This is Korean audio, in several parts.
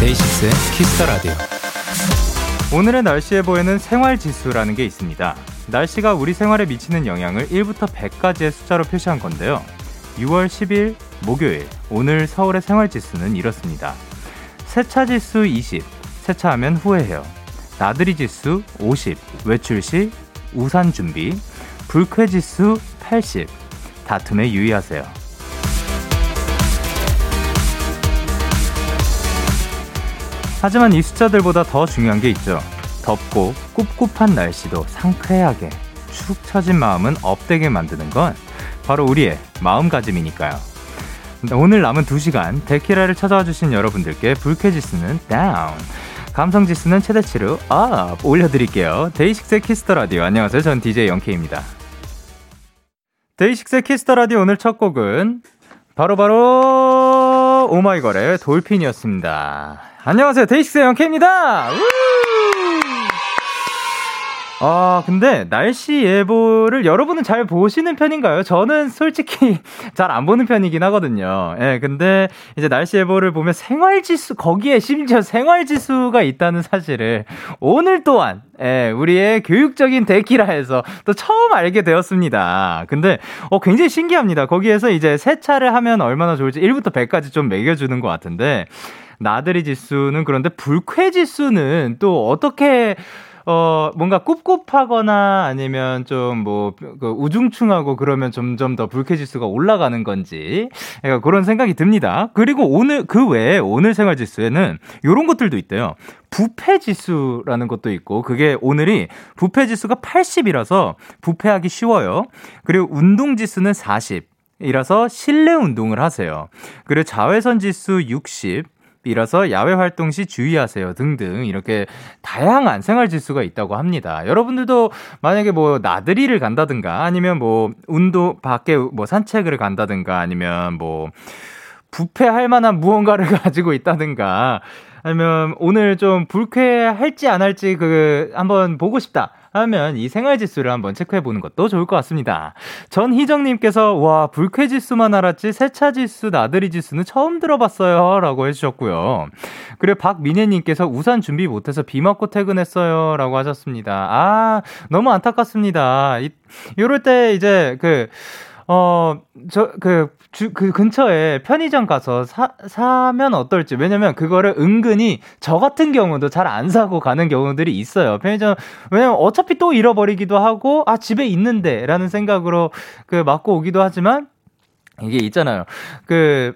DAY6의 Kiss the Radio. 오늘의 날씨에 보이는 생활 지수라는 게 있습니다. 날씨가 우리 생활에 미치는 영향을 1부터 100까지의 숫자로 표시한 건데요. 6월 10일 목요일 오늘 서울의 생활 지수는 이렇습니다. 세차 지수 20, 세차하면 후회해요. 나들이 지수 50, 외출 시 우산 준비, 불쾌 지수 80, 다툼에 유의하세요. 하지만 이 숫자들보다 더 중요한 게 있죠. 덥고 꿉꿉한 날씨도 상쾌하게 축 처진 마음은 up되게 만드는 건 바로 우리의 마음가짐이니까요. 오늘 남은 2시간 데키라를 찾아와 주신 여러분들께 불쾌지수는 다운, 감성지수는 최대치로 up 올려드릴게요. DAY6의 Kiss the Radio 안녕하세요. 전 DJ Young K입니다. DAY6의 Kiss the Radio 오늘 첫 곡은 바로바로 오마이걸의 돌핀이었습니다. 안녕하세요. 데이식스의 영케입니다. 아, 근데 날씨 예보를 여러분은 잘 보시는 편인가요? 저는 솔직히 잘 안 보는 편이긴 하거든요. 예, 근데 이제 날씨 예보를 보면 생활 지수, 거기에 심지어 생활 지수가 있다는 사실을 오늘 또한, 예, 우리의 교육적인 데키라에서 또 처음 알게 되었습니다. 근데, 어, 굉장히 신기합니다. 거기에서 이제 세차를 하면 얼마나 좋을지 1부터 100까지 좀 매겨 주는 것 같은데, 나들이 지수는 그런데 불쾌 지수는 또 어떻게 어, 뭔가 꿉꿉하거나 아니면 좀 뭐, 그 우중충하고 그러면 점점 더 불쾌지수가 올라가는 건지, 그런 생각이 듭니다. 그리고 오늘, 그 외에 오늘 생활지수에는 이런 것들도 있대요. 부패 지수라는 것도 있고, 그게 오늘이 부패 지수가 80이라서 부패하기 쉬워요. 그리고 운동 지수는 40. 이라서 실내 운동을 하세요. 그리고 자외선 지수 60, 이라서 야외 활동 시 주의하세요 등등 이렇게 다양한 생활 지수가 있다고 합니다. 여러분들도 만약에 뭐 나들이를 간다든가 아니면 뭐 운동 밖에 뭐 산책을 간다든가 아니면 뭐 부패할 만한 무언가를 가지고 있다든가 아니면 오늘 좀 불쾌할지 안 할지 그 한번 보고 싶다. 하면 이 생활 지수를 한번 체크해 보는 것도 좋을 것 같습니다. 전희정님께서 와 불쾌 지수만 알았지 세차 지수, 나들이 지수는 처음 들어봤어요. 라고 해주셨고요. 그리고 박민혜님께서 우산 준비 못해서 비 맞고 퇴근했어요. 라고 하셨습니다. 아, 너무 안타깝습니다. 이, 요럴 때 이제 그, 어, 저, 그, 주, 그 근처에 편의점 가서 사, 사면 어떨지. 왜냐면 그거를 은근히 저 같은 경우도 잘 안 사고 가는 경우들이 있어요. 편의점, 왜냐면 어차피 또 잃어버리기도 하고, 아, 집에 있는데, 라는 생각으로 그 맞고 오기도 하지만, 이게 있잖아요. 그,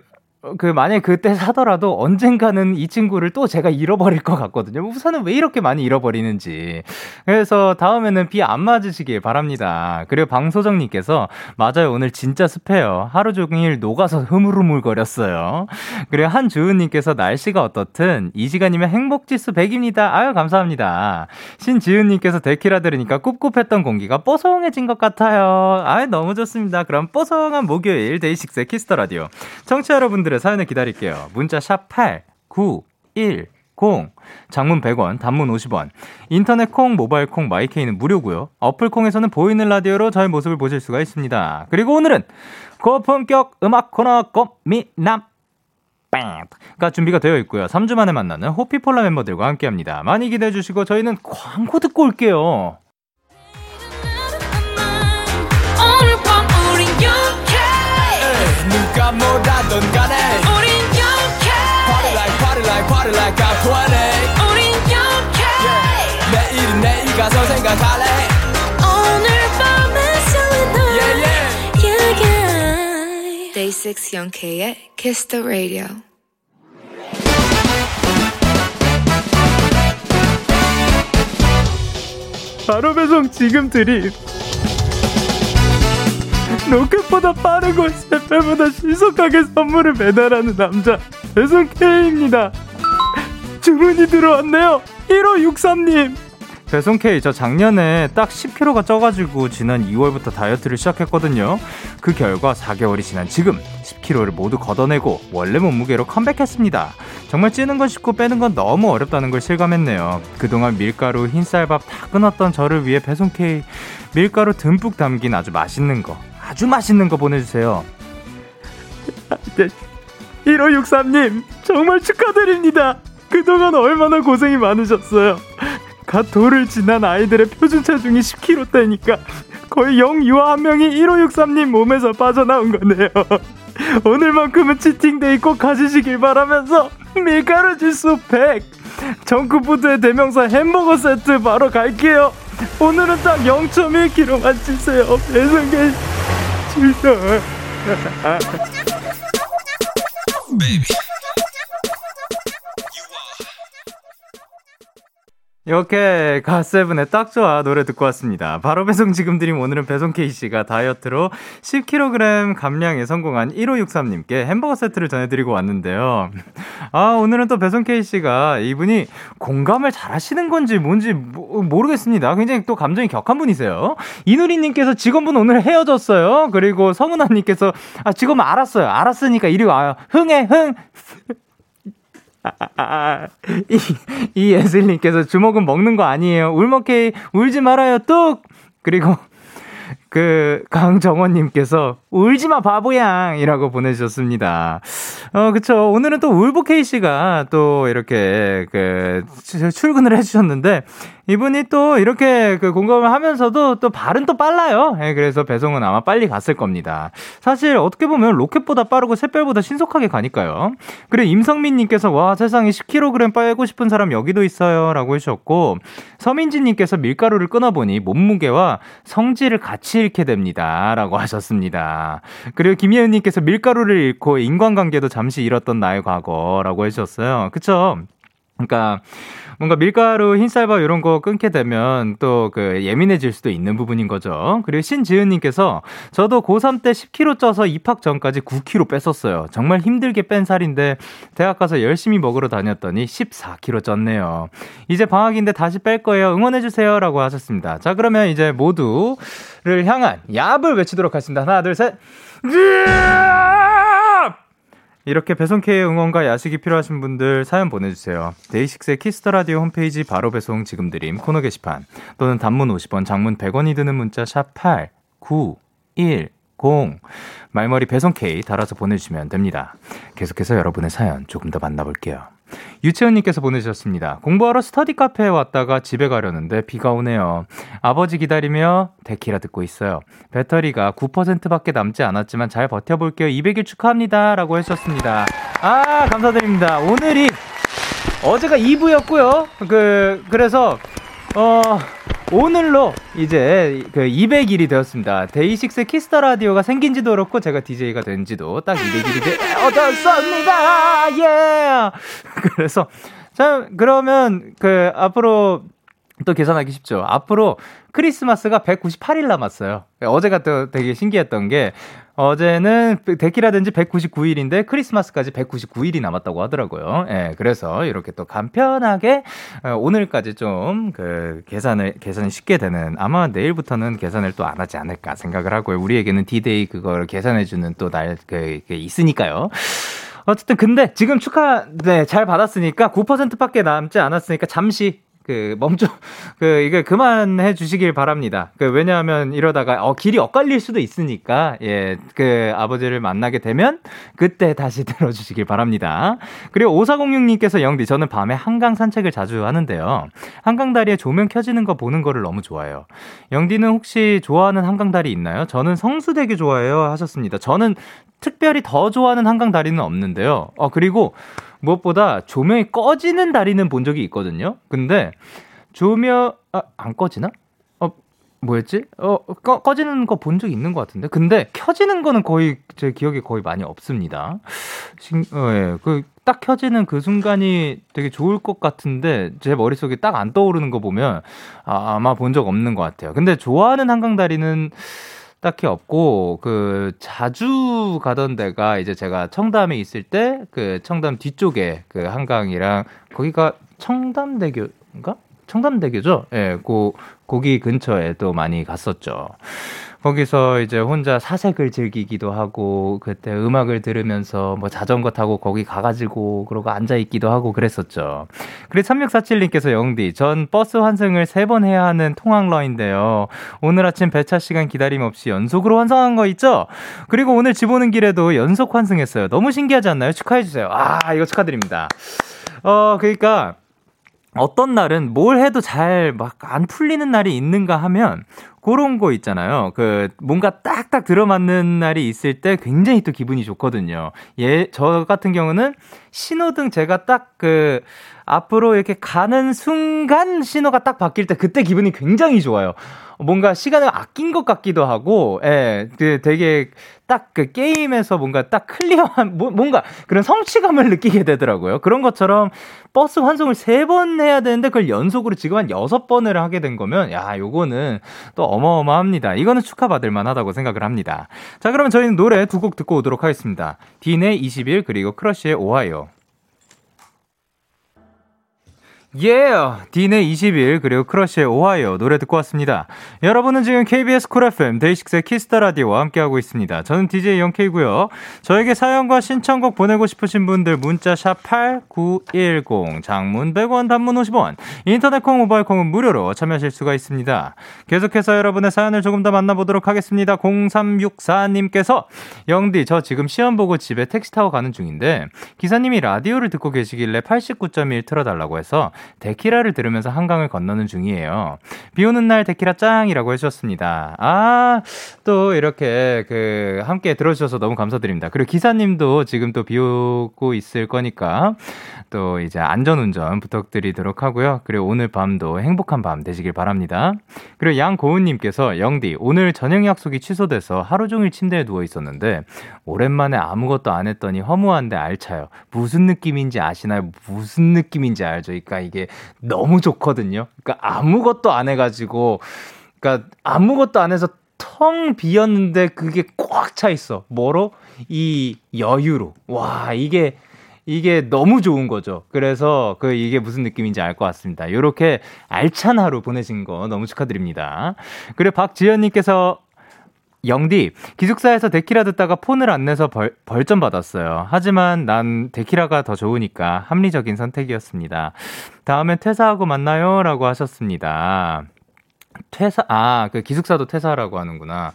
그 만약에 그때 사더라도 언젠가는 이 친구를 또 제가 잃어버릴 것 같거든요. 우선은 왜 이렇게 많이 잃어버리는지. 그래서 다음에는 비 안 맞으시길 바랍니다. 그리고 방소정님께서 맞아요. 오늘 진짜 습해요. 하루 종일 녹아서 흐물흐물거렸어요. 그리고 한주은님께서 날씨가 어떻든 이 시간이면 행복지수 100입니다. 아유 감사합니다. 신지은님께서 데키라 들으니까 꿉꿉했던 공기가 뽀송해진 것 같아요. 아유 너무 좋습니다. 그럼 뽀송한 목요일 DAY6의 Kiss the Radio. 청취자 여러분들 여러분들의 사연을 기다릴게요. 문자 샵 8 9 1 0 장문 100원, 단문 50원. 인터넷 콩, 모바일 콩, 마이케이는 무료고요. 어플 콩에서는 보이는 라디오로 저의 모습을 보실 수가 있습니다. 그리고 오늘은 고품격 음악 코너 꽃미남 가 준비가 되어 있고요. 3주 만에 만나는 호피폴라 멤버들과 함께 합니다. 많이 기대해 주시고 저희는 광고 듣고 올게요. 누가 뭐라던 간 party like I'm 20 우린 yeah. 내일은 내일 가서 생각할래 오늘 밤에 설레 yeah, yeah. yeah, yeah. Day 6 영케의 Kiss the Radio 바로 배송 지금 드립 로켓보다 빠르고 새별보다 신속하게 선물을 배달하는 남자 배송 K입니다. 주문이 들어왔네요. 1563님. 배송 K 저 작년에 딱 10kg가 쪄가지고 지난 2월부터 다이어트를 시작했거든요. 그 결과 4개월이 지난 지금 10kg를 모두 걷어내고 원래 몸무게로 컴백했습니다. 정말 찌는 건 쉽고 빼는 건 너무 어렵다는 걸 실감했네요. 그동안 밀가루, 흰쌀밥 다 끊었던 저를 위해 배송 K 밀가루 듬뿍 담긴 아주 맛있는 거, 아주 맛있는 거 보내주세요. 1563님, 정말 축하드립니다. 그동안 얼마나 고생이 많으셨어요. 갓 돌을 지난 아이들의 표준 체중이 10kg대니까 거의 영유아 한 명이 1563님 몸에서 빠져나온 거네요. 오늘만큼은 치팅데이 꼭 가지시길 바라면서 밀가루 지수 100 정크푸드의 대명사 햄버거 세트 바로 갈게요. 오늘은 딱 0.1kg만 주세요. 배송계 주세 이렇게 가세븐의 딱 좋아 노래 듣고 왔습니다. 바로 배송 지금 드림 오늘은 배송 K씨가 다이어트로 10kg 감량에 성공한 1563님께 햄버거 세트를 전해드리고 왔는데요. 아, 오늘은 또 배송 K씨가 이분이 공감을 잘 하시는 건지 뭔지 모르겠습니다. 굉장히 또 감정이 격한 분이세요. 이누리님께서 직원분 오늘 헤어졌어요. 그리고 성은아님께서 아, 직원분 알았어요. 알았으니까 이리 와요. 흥해, 흥! 아, 아, 아, 이, 이 예슬님께서 주먹은 먹는 거 아니에요. 울먹해, 울지 말아요, 뚝! 그리고, 그, 강정원님께서, 울지마, 바보양! 이라고 보내주셨습니다. 어, 그쵸. 오늘은 또 울보케이 씨가 또 이렇게, 그, 출근을 해주셨는데, 이분이 또 이렇게 그 공감을 하면서도 또 발은 또 빨라요. 예, 그래서 배송은 아마 빨리 갔을 겁니다. 사실 어떻게 보면 로켓보다 빠르고 샛별보다 신속하게 가니까요. 그리고 임성민님께서 와 세상에 10kg 빼고 싶은 사람 여기도 있어요라고 해주셨고 서민지님께서 밀가루를 끊어보니 몸무게와 성질을 같이 잃게 됩니다라고 하셨습니다. 그리고 김예은님께서 밀가루를 잃고 인간관계도 잠시 잃었던 나의 과거라고 해주셨어요. 그쵸? 그러니까 뭔가 밀가루, 흰쌀밥 이런 거 끊게 되면 또 그 예민해질 수도 있는 부분인 거죠. 그리고 신지은님께서 저도 고3 때 10kg 쪄서 입학 전까지 9kg 뺐었어요. 정말 힘들게 뺀 살인데 대학 가서 열심히 먹으러 다녔더니 14kg 쪘네요. 이제 방학인데 다시 뺄 거예요. 응원해주세요. 라고 하셨습니다. 자, 그러면 이제 모두를 향한 야합을 외치도록 하겠습니다. 하나, 둘, 셋. 이렇게 배송K의 응원과 야식이 필요하신 분들 사연 보내주세요. DAY6의 Kiss the Radio 홈페이지 바로 배송 지금 드림 코너 게시판 또는 단문 50원, 장문 100원이 드는 문자 샵 8 9 1 0 말머리 배송 K 달아서 보내주시면 됩니다. 계속해서 여러분의 사연 조금 더 만나볼게요. 유채원님께서 보내주셨습니다. 공부하러 스터디 카페에 왔다가 집에 가려는데 비가 오네요. 아버지 기다리며 데키라 듣고 있어요. 배터리가 9%밖에 남지 않았지만 잘 버텨볼게요. 200일 축하합니다. 라고 해주셨습니다. 아, 감사드립니다. 오늘이 어제가 2부였고요. 그, 그래서, 어, 오늘로 이제 그 200일이 되었습니다. DAY6 Kiss the Radio가 생긴 지도 그렇고 제가 DJ가 된 지도 딱 200일이 되었습니다. 예. Yeah! 그래서 자, 그러면 그 앞으로 또 계산하기 쉽죠. 앞으로 크리스마스가 198일 남았어요. 어제가 또 되게 신기했던 게 어제는 데키라 된 지 199일인데 크리스마스까지 199일이 남았다고 하더라고요. 예, 그래서 이렇게 또 간편하게 어, 오늘까지 좀 그 계산을 계산이 쉽게 되는 아마 내일부터는 계산을 또 안 하지 않을까 생각을 하고요. 우리에게는 디데이 그걸 계산해 주는 또 날 그 있으니까요. 어쨌든 근데 지금 축하 네, 잘 받았으니까 9%밖에 남지 않았으니까 잠시 그 멈춰 그 이게 그만해 주시길 바랍니다. 그 왜냐하면 이러다가 어 길이 엇갈릴 수도 있으니까 예 그 아버지를 만나게 되면 그때 다시 들어주시길 바랍니다. 그리고 5406님께서 영디 저는 밤에 한강 산책을 자주 하는데요. 한강 다리에 조명 켜지는 거 보는 거를 너무 좋아해요. 영디는 혹시 좋아하는 한강 다리 있나요? 저는 성수대교 좋아해요 하셨습니다. 저는 특별히 더 좋아하는 한강 다리는 없는데요. 어 그리고 무엇보다 조명이 꺼지는 다리는 본 적이 있거든요. 근데 조명 아, 안 꺼지나? 어 뭐였지? 어 꺼, 꺼지는 거 본 적 있는 것 같은데. 근데 켜지는 거는 거의 제 기억에 거의 많이 없습니다. 신, 어, 예. 그 딱 켜지는 그 순간이 되게 좋을 것 같은데 제 머릿속에 딱 안 떠오르는 거 보면 아, 아마 본 적 없는 것 같아요. 근데 좋아하는 한강 다리는 딱히 없고 그 자주 가던 데가 이제 제가 청담에 있을 때 그 청담 뒤쪽에 그 한강이랑 거기가 청담대교인가? 청담대교죠. 예, 고, 거기 근처에 또 많이 갔었죠. 거기서 이제 혼자 사색을 즐기기도 하고 그때 음악을 들으면서 뭐 자전거 타고 거기 가가지고 그러고 앉아 있기도 하고 그랬었죠. 그리고 3647님께서 영디 전 버스 환승을 세 번 해야 하는 통학러인데요. 오늘 아침 배차 시간 기다림 없이 연속으로 환승한 거 있죠? 그리고 오늘 집 오는 길에도 연속 환승했어요. 너무 신기하지 않나요? 축하해 주세요. 아 이거 축하드립니다. 어 그러니까 어떤 날은 뭘 해도 잘 막 안 풀리는 날이 있는가 하면 그런 거 있잖아요. 그 뭔가 딱딱 들어맞는 날이 있을 때 굉장히 또 기분이 좋거든요. 예, 저 같은 경우는 신호등 제가 딱그 앞으로 이렇게 가는 순간 신호가 딱 바뀔 때 그때 기분이 굉장히 좋아요. 뭔가 시간을 아낀 것 같기도 하고, 예, 그 되게 딱 그 게임에서 뭔가 딱 clear한, 뭐, 뭔가 그런 성취감을 느끼게 되더라고요. 그런 것처럼 버스 환승을 세 번 해야 되는데 그걸 연속으로 지금 한 여섯 번을 하게 된 거면, 야, 요거는 또 어마어마합니다. 이거는 축하받을 만하다고 생각을 합니다. 자, 그러면 저희는 노래 두 곡 듣고 오도록 하겠습니다. 딘의 20일, 그리고 크러쉬의 오하이오. 예! Yeah! 딘의 20일 그리고 크러쉬의 오하이오 노래 듣고 왔습니다. 여러분은 지금 KBS 쿨 FM 데이식스의 키스터 라디오와 함께하고 있습니다. 저는 DJ Young K이고요. 저에게 사연과 신청곡 보내고 싶으신 분들 문자 샵 #8910 장문 100원, 단문 50원, 인터넷 콩, 모바일 콩은 무료로 참여하실 수가 있습니다. 계속해서 여러분의 사연을 조금 더 만나보도록 하겠습니다. 0364님께서 영디 저 지금 시험 보고 집에 택시 타고 가는 중인데 기사님이 라디오를 듣고 계시길래 89.1 틀어달라고 해서 데키라를 들으면서 한강을 건너는 중이에요. 비 오는 날 데키라 짱이라고 해주셨습니다. 아, 또 이렇게 그 함께 들어주셔서 너무 감사드립니다. 그리고 기사님도 지금 또 비 오고 있을 거니까 또 이제 안전운전 부탁드리도록 하고요. 그리고 오늘 밤도 행복한 밤 되시길 바랍니다. 그리고 양고은님께서 영디, 오늘 저녁 약속이 취소돼서 하루 종일 침대에 누워 있었는데 오랜만에 아무것도 안 했더니 허무한데 알차요. 무슨 느낌인지 아시나요? 무슨 느낌인지 알죠? 그러니까 이게 너무 좋거든요. 그러니까 아무것도 안 해가지고, 그러니까 아무것도 안 해서 텅 비었는데 그게 꽉 차 있어. 뭐로? 이 여유로. 와, 이게 이게 너무 좋은 거죠. 그래서 그 이게 무슨 느낌인지 알 것 같습니다. 이렇게 알찬 하루 보내신 거 너무 축하드립니다. 그리고 박지현님께서 영디, 기숙사에서 데키라 듣다가 폰을 안 내서 벌, 벌점 받았어요. 하지만 난 데키라가 더 좋으니까 합리적인 선택이었습니다. 다음엔 퇴사하고 만나요. 라고 하셨습니다. 퇴사, 아, 그 기숙사도 퇴사라고 하는구나.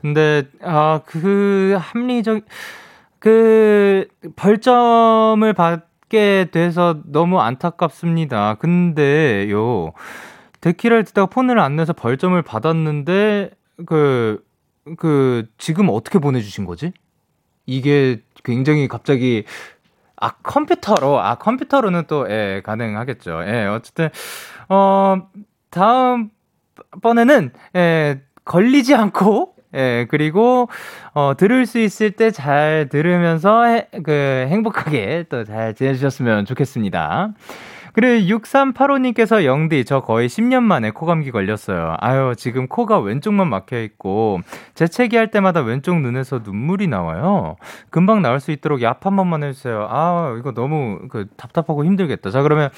근데, 아, 그 합리적, 그 벌점을 받게 돼서 너무 안타깝습니다. 근데요, 데키라를 듣다가 폰을 안 내서 벌점을 받았는데, 그, 그, 지금 어떻게 보내주신 거지? 이게 굉장히 갑자기, 아, 컴퓨터로, 아, 컴퓨터로는 또, 예, 가능하겠죠. 예, 어쨌든, 어, 다음 번에는, 예, 걸리지 않고, 예, 그리고, 어, 들을 수 있을 때 잘 들으면서, 해, 그, 행복하게 또 잘 지내주셨으면 좋겠습니다. 그리고 6385님께서 영디, 저 거의 10년 만에 코감기 걸렸어요. 아유, 지금 코가 왼쪽만 막혀 있고, 재채기 할 때마다 왼쪽 눈에서 눈물이 나와요. 금방 나올 수 있도록 약 한 번만 해주세요. 아, 이거 너무 그 답답하고 힘들겠다. 자, 그러면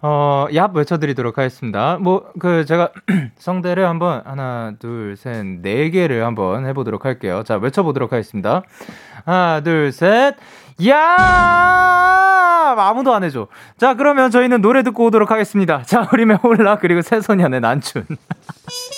어, 얍 외쳐드리도록 하겠습니다. 뭐, 그, 제가 성대를 한번 하나, 둘, 셋, 네 개를 한번 해보도록 할게요. 자, 외쳐보도록 하겠습니다. 하나, 둘, 셋, 야! 아무도 안 해줘. 자, 그러면 저희는 노래 듣고 오도록 하겠습니다. 자, 우리 메올라, 그리고 새소년의 난춘.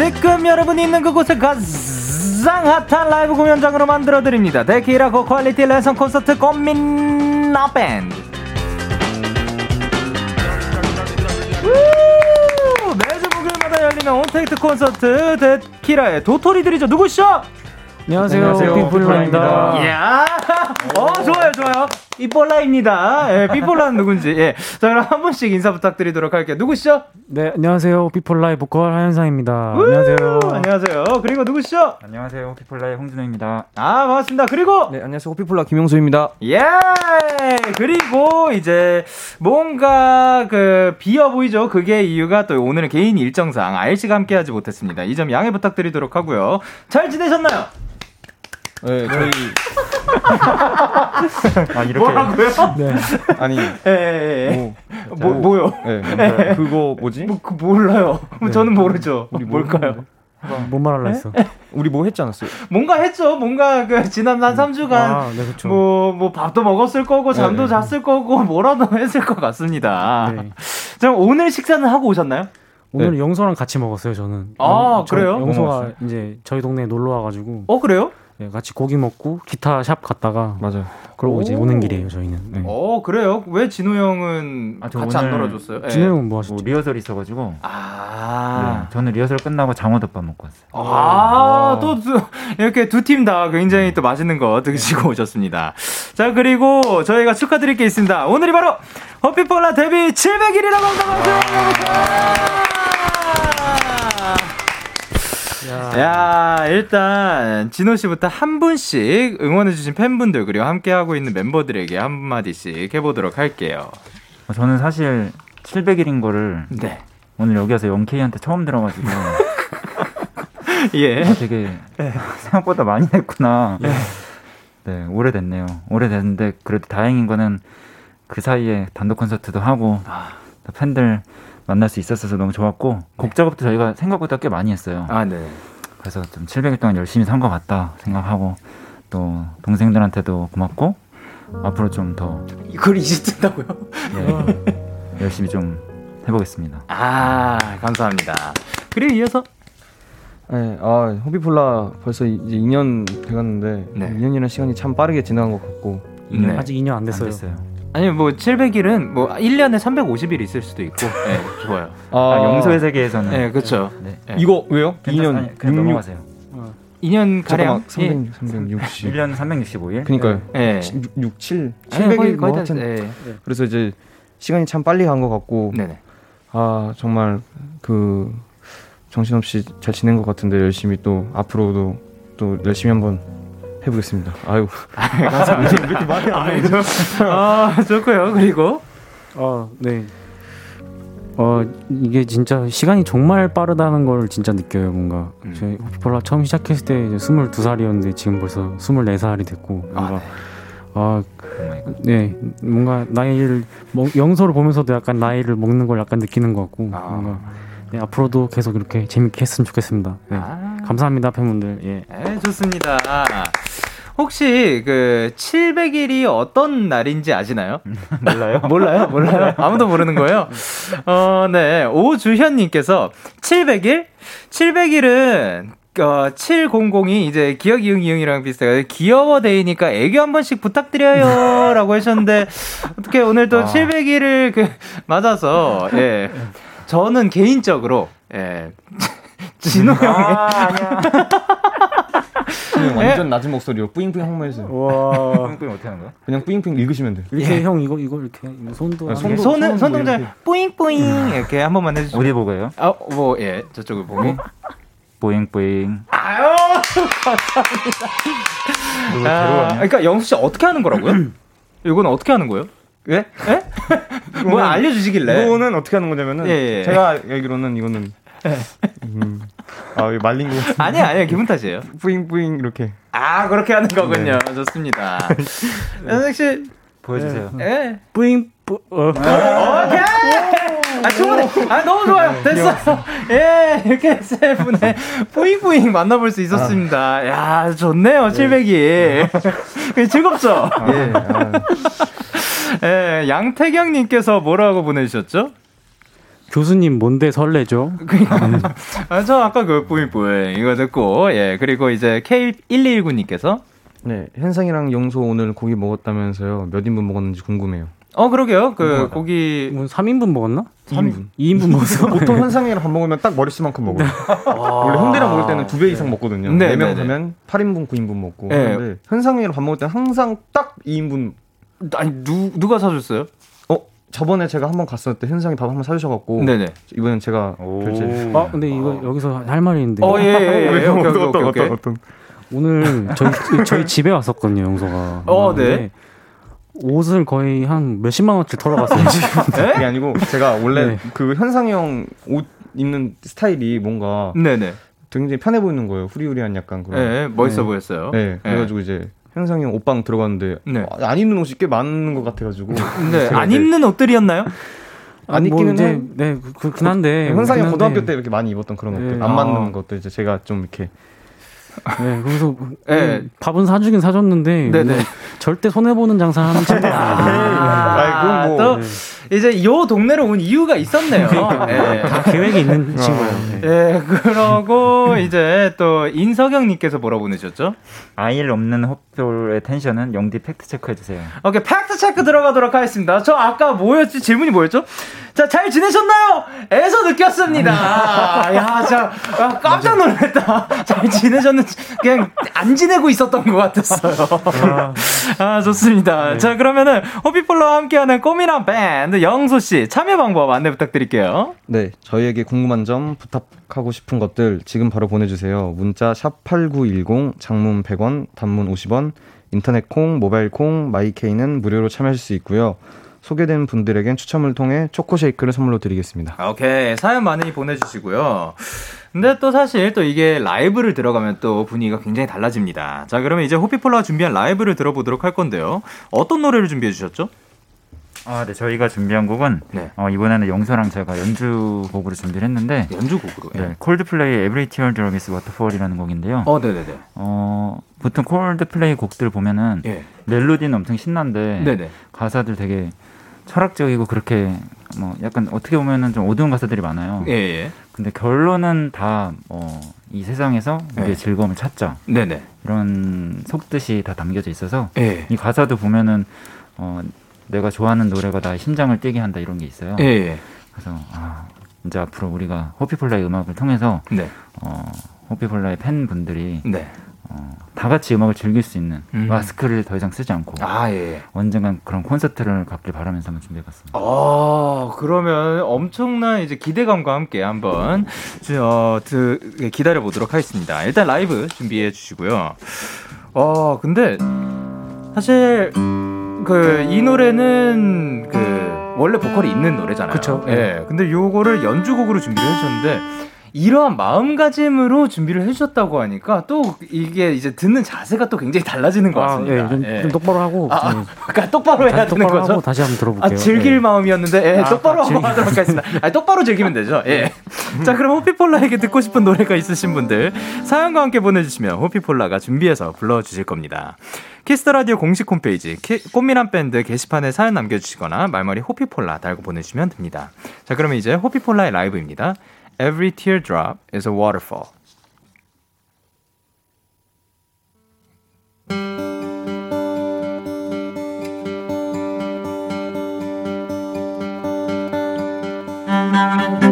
지금 여러분이 있는 그곳을 가장 핫한 라이브 공연장으로 만들어드립니다. 데키라 고quality 랜선 콘서트 꽃미남 밴드. 매주 목요일마다 열리는 온택트 콘서트 데키라의 도토리들이죠. 누구시죠? 안녕하세요. 삐폴라입니다. 이야, 어, 좋아요, 좋아요. 삐폴라입니다. 예, 삐폴라는 누군지. 예. 자, 그럼 한 분씩 인사 부탁드리도록 할게요. 누구시죠? 네, 안녕하세요. 삐폴라의 보컬 하현상입니다. 안녕하세요. 안녕하세요. 그리고 누구시죠? 안녕하세요. 피플라의 홍준호입니다. 아, 반갑습니다. 그리고 네, 안녕하세요. 호피폴라 김용수입니다. 예! 그리고 이제 뭔가 그 비어 보이죠? 그게 이유가 또 오늘은 개인 일정상 아일 씨가 함께 하지 못했습니다. 이 점 양해 부탁드리도록 하고요. 잘 지내셨나요? 네, 저희 아, 이렇게. 뭐라고요? 네. 아니 예, 예, 예. 뭐, 뭐, 뭐 요? 네, 그거 뭐지? 뭐, 그 몰라요. 저는 모르죠. 우리 뭐 뭘까요? 뭔 말할라 했어? 우리 뭐 했지 않았어요? 뭔가 했죠. 뭔가 그 지난 한 3주간 아, 네, 그렇죠. 뭐, 뭐 밥도 먹었을 거고 잠도 네, 네. 잤을 거고 뭐라도 했을 것 같습니다. 네. 자, 오늘 식사는 하고 오셨나요? 오늘 영소랑 같이 먹었어요, 저는. 아, 영- 저- 그래요? 먹었어요? 이제 저희 동네에 놀러 와가지고 어, 그래요? 네, 같이 고기 먹고 기타 샵 갔다가 맞아요. 그러고 이제 오. 오는 길이에요, 저희는. 네. 어, 그래요? 왜 진호 형은 아, 저 같이 안 놀아줬어요? 예. 진호 형은 뭐 하셨죠? 뭐 리허설 있어가지고. 아. 네, 저는 리허설 끝나고 장어덮밥 먹고 왔어요. 아, 또, 두, 이렇게 두 팀 다 굉장히 또 맛있는 거 드시고 오셨습니다. 자, 그리고 저희가 축하드릴 게 있습니다. 오늘이 바로 허피폴라 데뷔 700일이라고 합니다. 야, 일단 진호 씨부터 한 분씩 응원해 주신 팬분들 그리고 함께 하고 있는 멤버들에게 한 마디씩 해 보도록 할게요. 어, 저는 사실 700일인 거를 네. 오늘 여기 와서 영케이한테 처음 들어가지고 예. 아, 되게 생각보다 많이 했구나. 네, 오래됐네요. 오래됐는데 그래도 다행인 거는 그 사이에 단독 콘서트도 하고 아, 또 팬들 만날 수 있었어서 너무 좋았고 곡 작업도 저희가 생각보다 꽤 많이 했어요. 아, 네. 그래서 좀 700일 동안 열심히 산 것 같다 생각하고 또 동생들한테도 고맙고 앞으로 좀 더 이걸 이제 뜬다고요? 네, 열심히 좀 해보겠습니다. 아, 감사합니다. 그리고 이어서 네, 아, 호피폴라 벌써 이제 2년 돼갔는데 네. 2년이라는 시간이 참 빠르게 지나간 것 같고 네. 아직 2년 안안 됐어요. 됐어요. 아니 뭐 700일은 뭐 1년에 350일 있을 수도 있고. 네, 좋아요. 아, 영소의 세계에서는 네, 그렇죠. 네. 네. 이거 왜요? 괜찮- 2년 아니, 그냥 66 넘어가세요. 2년 가량. 잠깐만 300, 360 1년 365일. 그니까요 예. 6, 6, 7 아니, 700일 거의, 뭐 하여튼 예. 그래서 이제 시간이 참 빨리 간 것 같고 네네. 아 정말 그 정신없이 잘 지낸 것 같은데 열심히 또 앞으로도 또 열심히 한번 해보겠습니다. 아유 아, 좋고요. 그리고 아, 네. 어, 이게 진짜 시간이 정말 빠르다는 걸 진짜 느껴요, 뭔가. 음. 저희 호피폴라 처음 시작했을 때 이제 22살이었는데 지금 벌써 24살이 됐고, 아, 뭔가, 네. 아. 네, 뭔가 나이를, 먹, 영서를 보면서도 약간 나이를 먹는 걸 약간 느끼는 것 같고, 아. 뭔가, 네, 앞으로도 계속 이렇게 재밌게 했으면 좋겠습니다. 네. 아. 감사합니다, 팬분들. 예. 네, 좋습니다. 혹시 그 700일이 어떤 날인지 아시나요? 몰라요? 몰라요? 몰라요? 아무도 모르는 거예요? 어, 네. 오주현 님께서 700일? 700일은 어, 700이 이제 기억 이응 이응이랑 비슷해요. 귀여워 데이니까 애교 한 번씩 부탁드려요. 라고 하셨는데, 어떻게 오늘 또 아. 700일을 그, 맞아서, 예. 저는 개인적으로, 예. 진호 형의, 아, 아니야. 완전 낮은 목소리로 뿌잉뿌잉 한번 해주세요. 와. 뿡뿡이 어떻게 하는 거야? 그냥 뿌잉뿌잉 읽으시면 돼요. 이렇게 예. 형 이거, 이거 이렇게 손도. 아, 안- 손도- 손은, 손 손동작, 뭐 뿌잉뿌잉. 이렇게 한 번만 해주시면. 어디 보고요? 아, 뭐, 예. 저쪽을 보고. 뿌잉뿌잉. 아유! 누구 아? 그러니까 영수 씨 어떻게 하는 거라고요? 이건 어떻게 하는 거예요? 예? 예? 뭐 알려주시길래. 이거는 어떻게 하는 거냐면은 예, 예. 제가 알기로는 이거는 음, 아 이거 말린 거. 아니야, 아니야. 기분 탓이에요. 뿌잉뿌잉 이렇게 아, 그렇게 하는 거군요. 좋습니다. 연석 씨, 보여주세요. 예. 뿌잉, 뿌, 어. 오케이! 아, 충분해. 아, 너무 좋아요. 됐어. 예, 이렇게 세 분의 뿌잉뿌잉 만나볼 수 있었습니다. 야, 좋네요. 700이. 즐겁죠? 예 아, 예, 양태경님께서 뭐라고 보내주셨죠? 교수님 뭔데 설레죠? 그러니까 아, 저 아까 그 뿌이뿌이 이거 듣고 예 그리고 이제 K1219님께서 네 현상이랑 영소 오늘 고기 먹었다면서요 몇 인분 먹었는지 궁금해요. 어 그러게요 그 고기 뭐 3인분 먹었나? 3인분. 2인분 먹었어. 보통 현상이랑 밥 먹으면 딱 머리수만큼 먹어요. 원래 홍대랑 먹을 때는 두 배 이상 먹거든요. 네, 네, 명 네, 네. 가면 8인분, 9인분 먹고 네. 현상이랑 밥 먹을 때는 항상 딱 2인분. 아니 누 누가 사줬어요? 어 저번에 제가 한번 갔을 때 현상이 밥 한번 사주셔갖고 네네. 이번엔 제가 결제. 아 근데 이거 여기서 할 말이 있는데 어, 예, 예, 예. 오케이, 오케이, 오케이, 오케이. 어떤 오늘 저희 저희 집에 왔었거든요 영소가. 어, 네. 옷을 거의 한 몇십만 원치 털어갔어요 지금. 그게 아니고 제가 원래 네. 그 현상이 형 옷 입는 스타일이 뭔가 네네. 굉장히 편해 보이는 거예요. 후리후리한 약간 그런. 예, 멋있어 네. 보였어요. 네, 그래가지고 이제 현상이 형 옷방 들어갔는데 네. 아, 안 입는 옷이 꽤 많은 것 같아가지고 네, 안 입는 옷들이었나요? 안뭐 입기는 해. 네, 그, 그렇긴 한데. 현상이 형 그렇긴 고등학교. 때 이렇게 많이 입었던 그런 것들 네. 안 아. 맞는 것들 이제 제가 좀 이렇게 네, 그래서 네. 음, 밥은 사주긴 사줬는데 네네. 뭐 절대 손해 보는 장사 하는 친구 아니에요. 아이, 그건 뭐, 또 네. 이제 요 동네로 온 이유가 있었네요. 예. 다 계획이 있는 친구예요. 네. 예, 그러고 이제 또 인석영님께서 뭐라 보내셨죠? 아일 없는 호폴의 텐션은 영디 fact check해 주세요. 오케이, fact check 들어가도록 하겠습니다. 저 아까 뭐였지? 질문이 뭐였죠? 자, 잘 지내셨나요? 에서 느꼈습니다. 아, 야, 자, 아, 깜짝 놀랐다. 잘 지내셨는지, 그냥 안 지내고 있었던 것 같았어요. 아, 좋습니다. 자, 그러면은, 호피폴러와 함께하는 꼬미랑 밴드 영소씨 참여 방법 안내 부탁드릴게요. 네 저희에게 궁금한 점 부탁하고 싶은 것들 지금 바로 보내주세요. 문자 샵 #8910 장문 100원, 단문 50원, 인터넷 콩, 모바일 콩, 마이케이는 무료로 참여하실 수 있고요. 소개된 분들에겐 추첨을 통해 초코 쉐이크를 선물로 드리겠습니다. 오케이. 사연 많이 보내주시고요. 근데 또 사실 또 이게 라이브를 들어가면 또 분위기가 굉장히 달라집니다. 자, 그러면 이제 호피폴라가 준비한 라이브를 들어보도록 할 건데요. 어떤 노래를 준비해 주셨죠? 아, 네, 저희가 준비한 곡은 네. 어, 이번에는 영서랑 제가 연주곡으로 준비를 했는데 연주곡으로. 네, 콜드플레이의 Every Tear Drop is Waterfall이라는 곡인데요. 어, 네 네 네. 어, 보통 콜드플레이 곡들 보면은 예. 멜로디는 엄청 신난데 네네. 가사들 되게 철학적이고 그렇게 뭐 약간 어떻게 보면은 좀 어두운 가사들이 많아요. 예, 예. 근데 결론은 다 어, 이 세상에서 네. 우리의 즐거움을 찾자 네네. 이런 속뜻이 다 담겨져 있어서 예. 이 가사도 보면은 어, 내가 좋아하는 노래가 나의 심장을 뛰게 한다 이런 게 있어요. 예, 예. 그래서 아, 이제 앞으로 우리가 호피폴라의 음악을 통해서 네. 어, 호피폴라의 팬분들이 네. 어, 다 같이 음악을 즐길 수 있는 음. 마스크를 더 이상 쓰지 않고 아, 예. 언젠간 그런 콘서트를 갖길 바라면서 한번 준비해봤습니다. 어, 그러면 엄청난 이제 기대감과 함께 한번 주- 어, 드, 기다려 보도록 하겠습니다. 일단 라이브 준비해 주시고요. 어, 근데 사실 그 이 노래는 그 원래 보컬이 있는 노래잖아요. 그쵸. 예. 근데 요거를 연주곡으로 준비를 해 주셨는데 이러한 마음가짐으로 준비를 해주셨다고 하니까 또 이게 이제 듣는 자세가 또 굉장히 달라지는 것 아, 같습니다. 예, 좀, 예. 좀 똑바로 하고 아, 네. 그러니까 똑바로 해야 되는 똑바로 거죠? 하고 다시 한번 들어볼게요. 아, 즐길 네. 마음이었는데, 예, 아, 똑바로 즐기- 하도록 하겠습니다. 아, 똑바로 즐기면 되죠. 예. 자, 그럼 호피폴라에게 듣고 싶은 노래가 있으신 분들, 사연과 함께 보내주시면 호피폴라가 준비해서 불러주실 겁니다. Kiss the Radio 공식 홈페이지 꽃미남 밴드 게시판에 사연 남겨주시거나 말머리 호피폴라 달고 보내주시면 됩니다. 자 그러면 이제 호피폴라의 라이브입니다. Every teardrop is a waterfall. 음.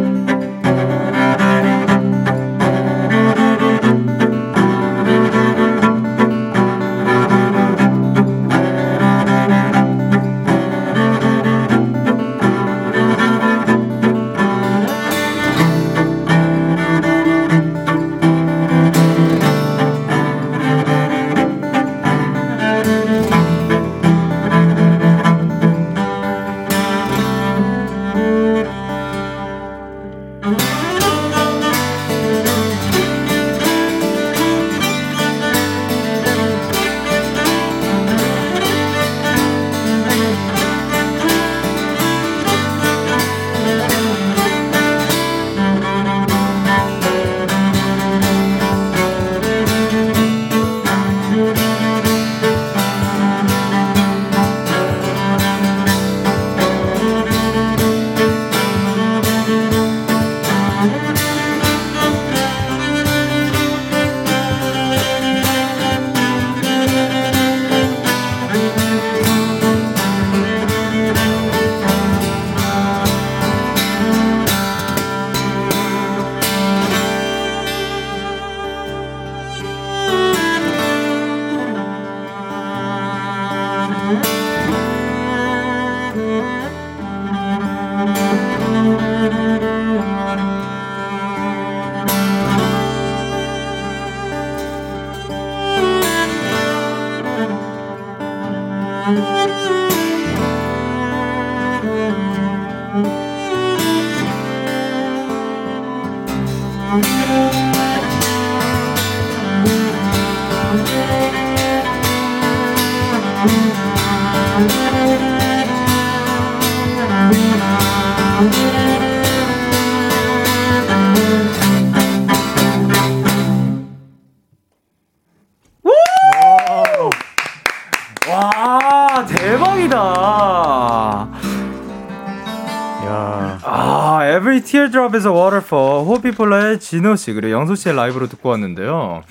Teardrop is a Waterfall. 호피폴라의 진호 씨, 그리고 영수 씨의 라이브로 듣고 왔는데요.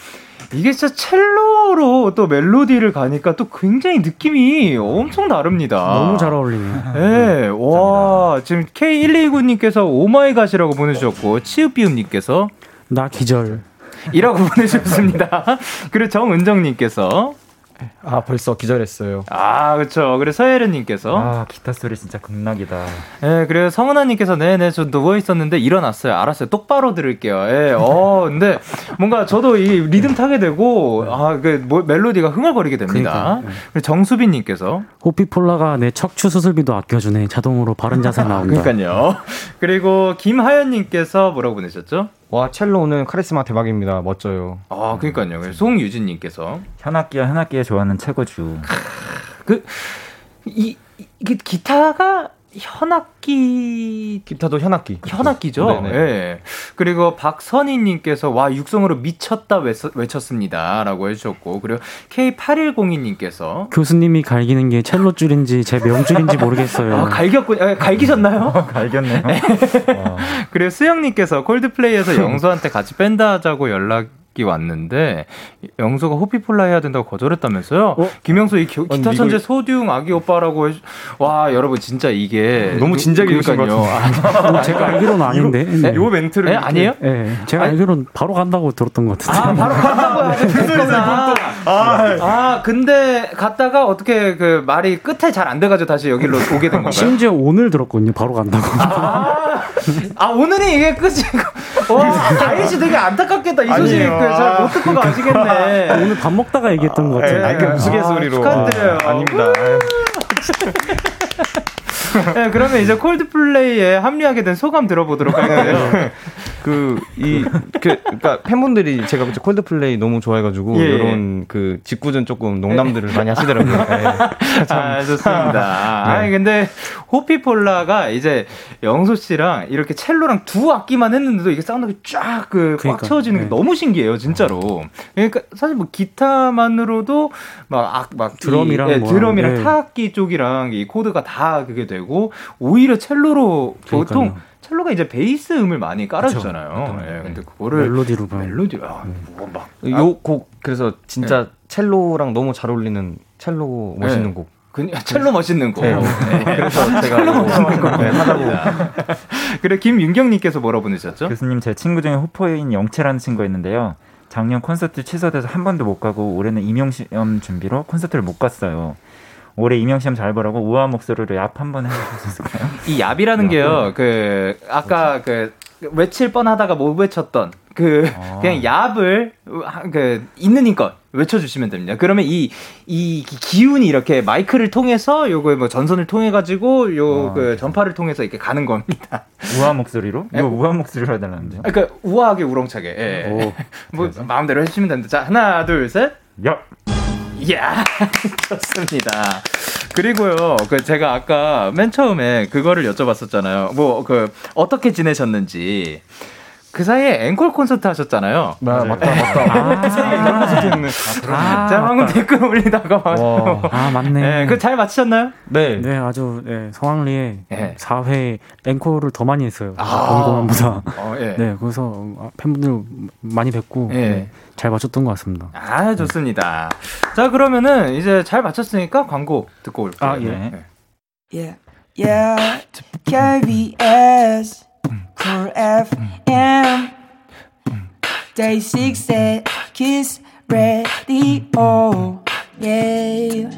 이게 진짜 첼로로 또 멜로디를 가니까 또 굉장히 느낌이 엄청 다릅니다. 너무 잘 어울리네요. 예, 네, 와, 지금 K129님께서 오마이갓이라고 보내주셨고, 치읍비음님께서 나 기절. 이라고 보내주셨습니다. 그리고 정은정님께서 아 벌써 기절했어요. 아 그렇죠. 그래 서예련님께서 아 기타 소리 진짜 극락이다. 예, 그래요 성은아님께서 네네 저 누워 있었는데 일어났어요. 알았어요. 똑바로 들을게요. 예, 어 근데 뭔가 저도 이 리듬 타게 되고 아그 뭐, 멜로디가 흥얼거리게 됩니다. 그러니까, 그리고 정수빈님께서 호피폴라가 내 척추 수술비도 아껴주네. 자동으로 바른 자세 나온다. 그러니까요. 그리고 김하연님께서 뭐라고 보내셨죠? 와 첼로 오늘 카리스마 대박입니다. 멋져요. 아 그러니까요. 송유진님께서 현악기야 현악기에 좋아하는 최고주. 그 이 이게 기타가 현악기 기타도 현악기 현악기죠. 예. 네. 그리고 박선희님께서 와 육성으로 미쳤다 외쳤, 습니다라고 해주셨고 그리고 K8102님께서 교수님이 갈기는 게 첼로 줄인지 제 명줄인지 모르겠어요. 아, 갈겼군, 아, 갈기셨나요? 갈겼네요. 네. 그리고 수영님께서 콜드플레이에서 영수한테 같이 밴드 하자고 연락 이 왔는데 영수가 호피폴라 해야 된다고 거절했다면서요? 어? 김영수 이 기, 타 천재 소듀웅 아기 오빠라고 해, 와 여러분 진짜 이게 너무 진작에 그러니까요. 아, 제가 알기로는 아닌데. 네? 요 멘트를 네? 아니에요? 네, 제가 아니, 알기로는 바로 간다고 들었던 것 같은데. 아 바로 간다고 들었구나. 아, 아 근데 갔다가 어떻게 그 말이 끝에 잘 안 돼가지고 다시 여기로 오게 된 건가요? 심지어 오늘 들었거든요. 바로 간다고. 아, 아 오늘이 이게 끝이고. 와 다혜 씨 되게 안타깝겠다 이 소식. 잘못 듣고 가시겠네. 오늘 밥 먹다가 얘기했던 것 같아요. 아, 이게 우스갯소리로. 축하드려요. 아, 아닙니다. 네, 그러면 이제 콜드플레이에 합류하게 된 소감 들어보도록 할게요. 그, 이, 그, 그니까 팬분들이 제가 그때 콜드플레이 너무 좋아해가지고, 예. 이런 그 직구전 조금 농담들을 많이 하시더라고요. 네. 아, 좋습니다. 네. 아니, 근데 호피폴라가 이제 영소 씨랑 이렇게 첼로랑 두 악기만 했는데도 이게 사운드가 쫙그꽉 채워지는 게 네. 너무 신기해요, 진짜로. 그러니까 사실 뭐 기타만으로도 막, 악, 막 드럼이랑, 이, 예, 뭐, 드럼이랑 네. 타악기 쪽이랑 이 코드가 다 그게 되고, 오히려 첼로로 그러니까요. 보통 첼로가 이제 베이스 음을 많이 깔아주잖아요. 예, 네, 근데 그거를 멜로디로 멜로디 아, 뭐 막. 요곡 그래서 진짜 네. 첼로랑 너무 잘 어울리는 첼로 멋있는 네. 곡. 그, 첼로 멋있는 곡. 네. 네. 그래서 제가 첼로 멋있는 곡 네, 하다고. 그래 김윤경님께서 뭐라 보내셨죠? 교수님 제 친구 중에 호퍼인 영채라는 친구가 있는데요. 작년 콘서트 취소돼서 한 번도 못 가고 올해는 임용 시험 준비로 콘서트를 못 갔어요. 올해 임용시험 잘 보라고 우아한 목소리로 얍 한번 해주실까요? 이 얍이라는 게요. 그 아까 그 외칠 뻔하다가 못 외쳤던 그 아. 그냥 얍을 그 있는 힘껏 외쳐주시면 됩니다. 그러면 이이 기운이 이렇게 마이크를 통해서 요거 뭐 전선을 통해 가지고 요그 아, 전파를 통해서 이렇게 가는 겁니다. 우아한 목소리로? 이거 우아한 목소리로 해달라는데요? 그러니까 우아하게 우렁차게. 예. 뭐 마음대로 해주시면 됩니다. 자 하나 둘 셋. 야. 야 좋습니다. 그리고요, 그 제가 아까 맨 처음에 그거를 여쭤봤었잖아요. 뭐 그 어떻게 지내셨는지. 그 사이에 앵콜 콘서트 하셨잖아요. 네, 맞다, 맞다. 아, 그 사이에 앵콜 콘서트 했네. 아, 제가 방금 댓글 올리다가 아, 맞네. 네, 그잘 마치셨나요? 네. 네, 아주 네, 성황리에 네. 4회 앵콜을 더 많이 했어요. 아, 공공보다. 어, 예. 네, 그래서 팬분들 많이 뵙고 예. 네, 잘 맞췄던 것 같습니다. 아, 좋습니다. 자, 그러면은 이제 잘 맞췄으니까 광고 듣고 올게요. 아, 예. 네. Yeah, yeah, KBS. Cool FM Day 6 at Kiss Radio yeah.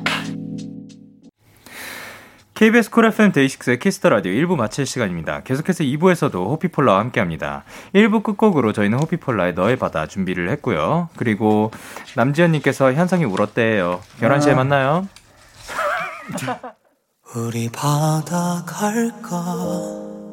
KBS Cool FM 데이식스의 Kiss the Radio 1부 마칠 시간입니다. 계속해서 2부에서도 호피폴라와 함께 합니다. 1부 끝곡으로 저희는 호피폴라의 너의 바다 준비를 했고요. 그리고 남지현님께서 현상이 울었대요. 11시에 아. 만나요. 우리 바다 갈까?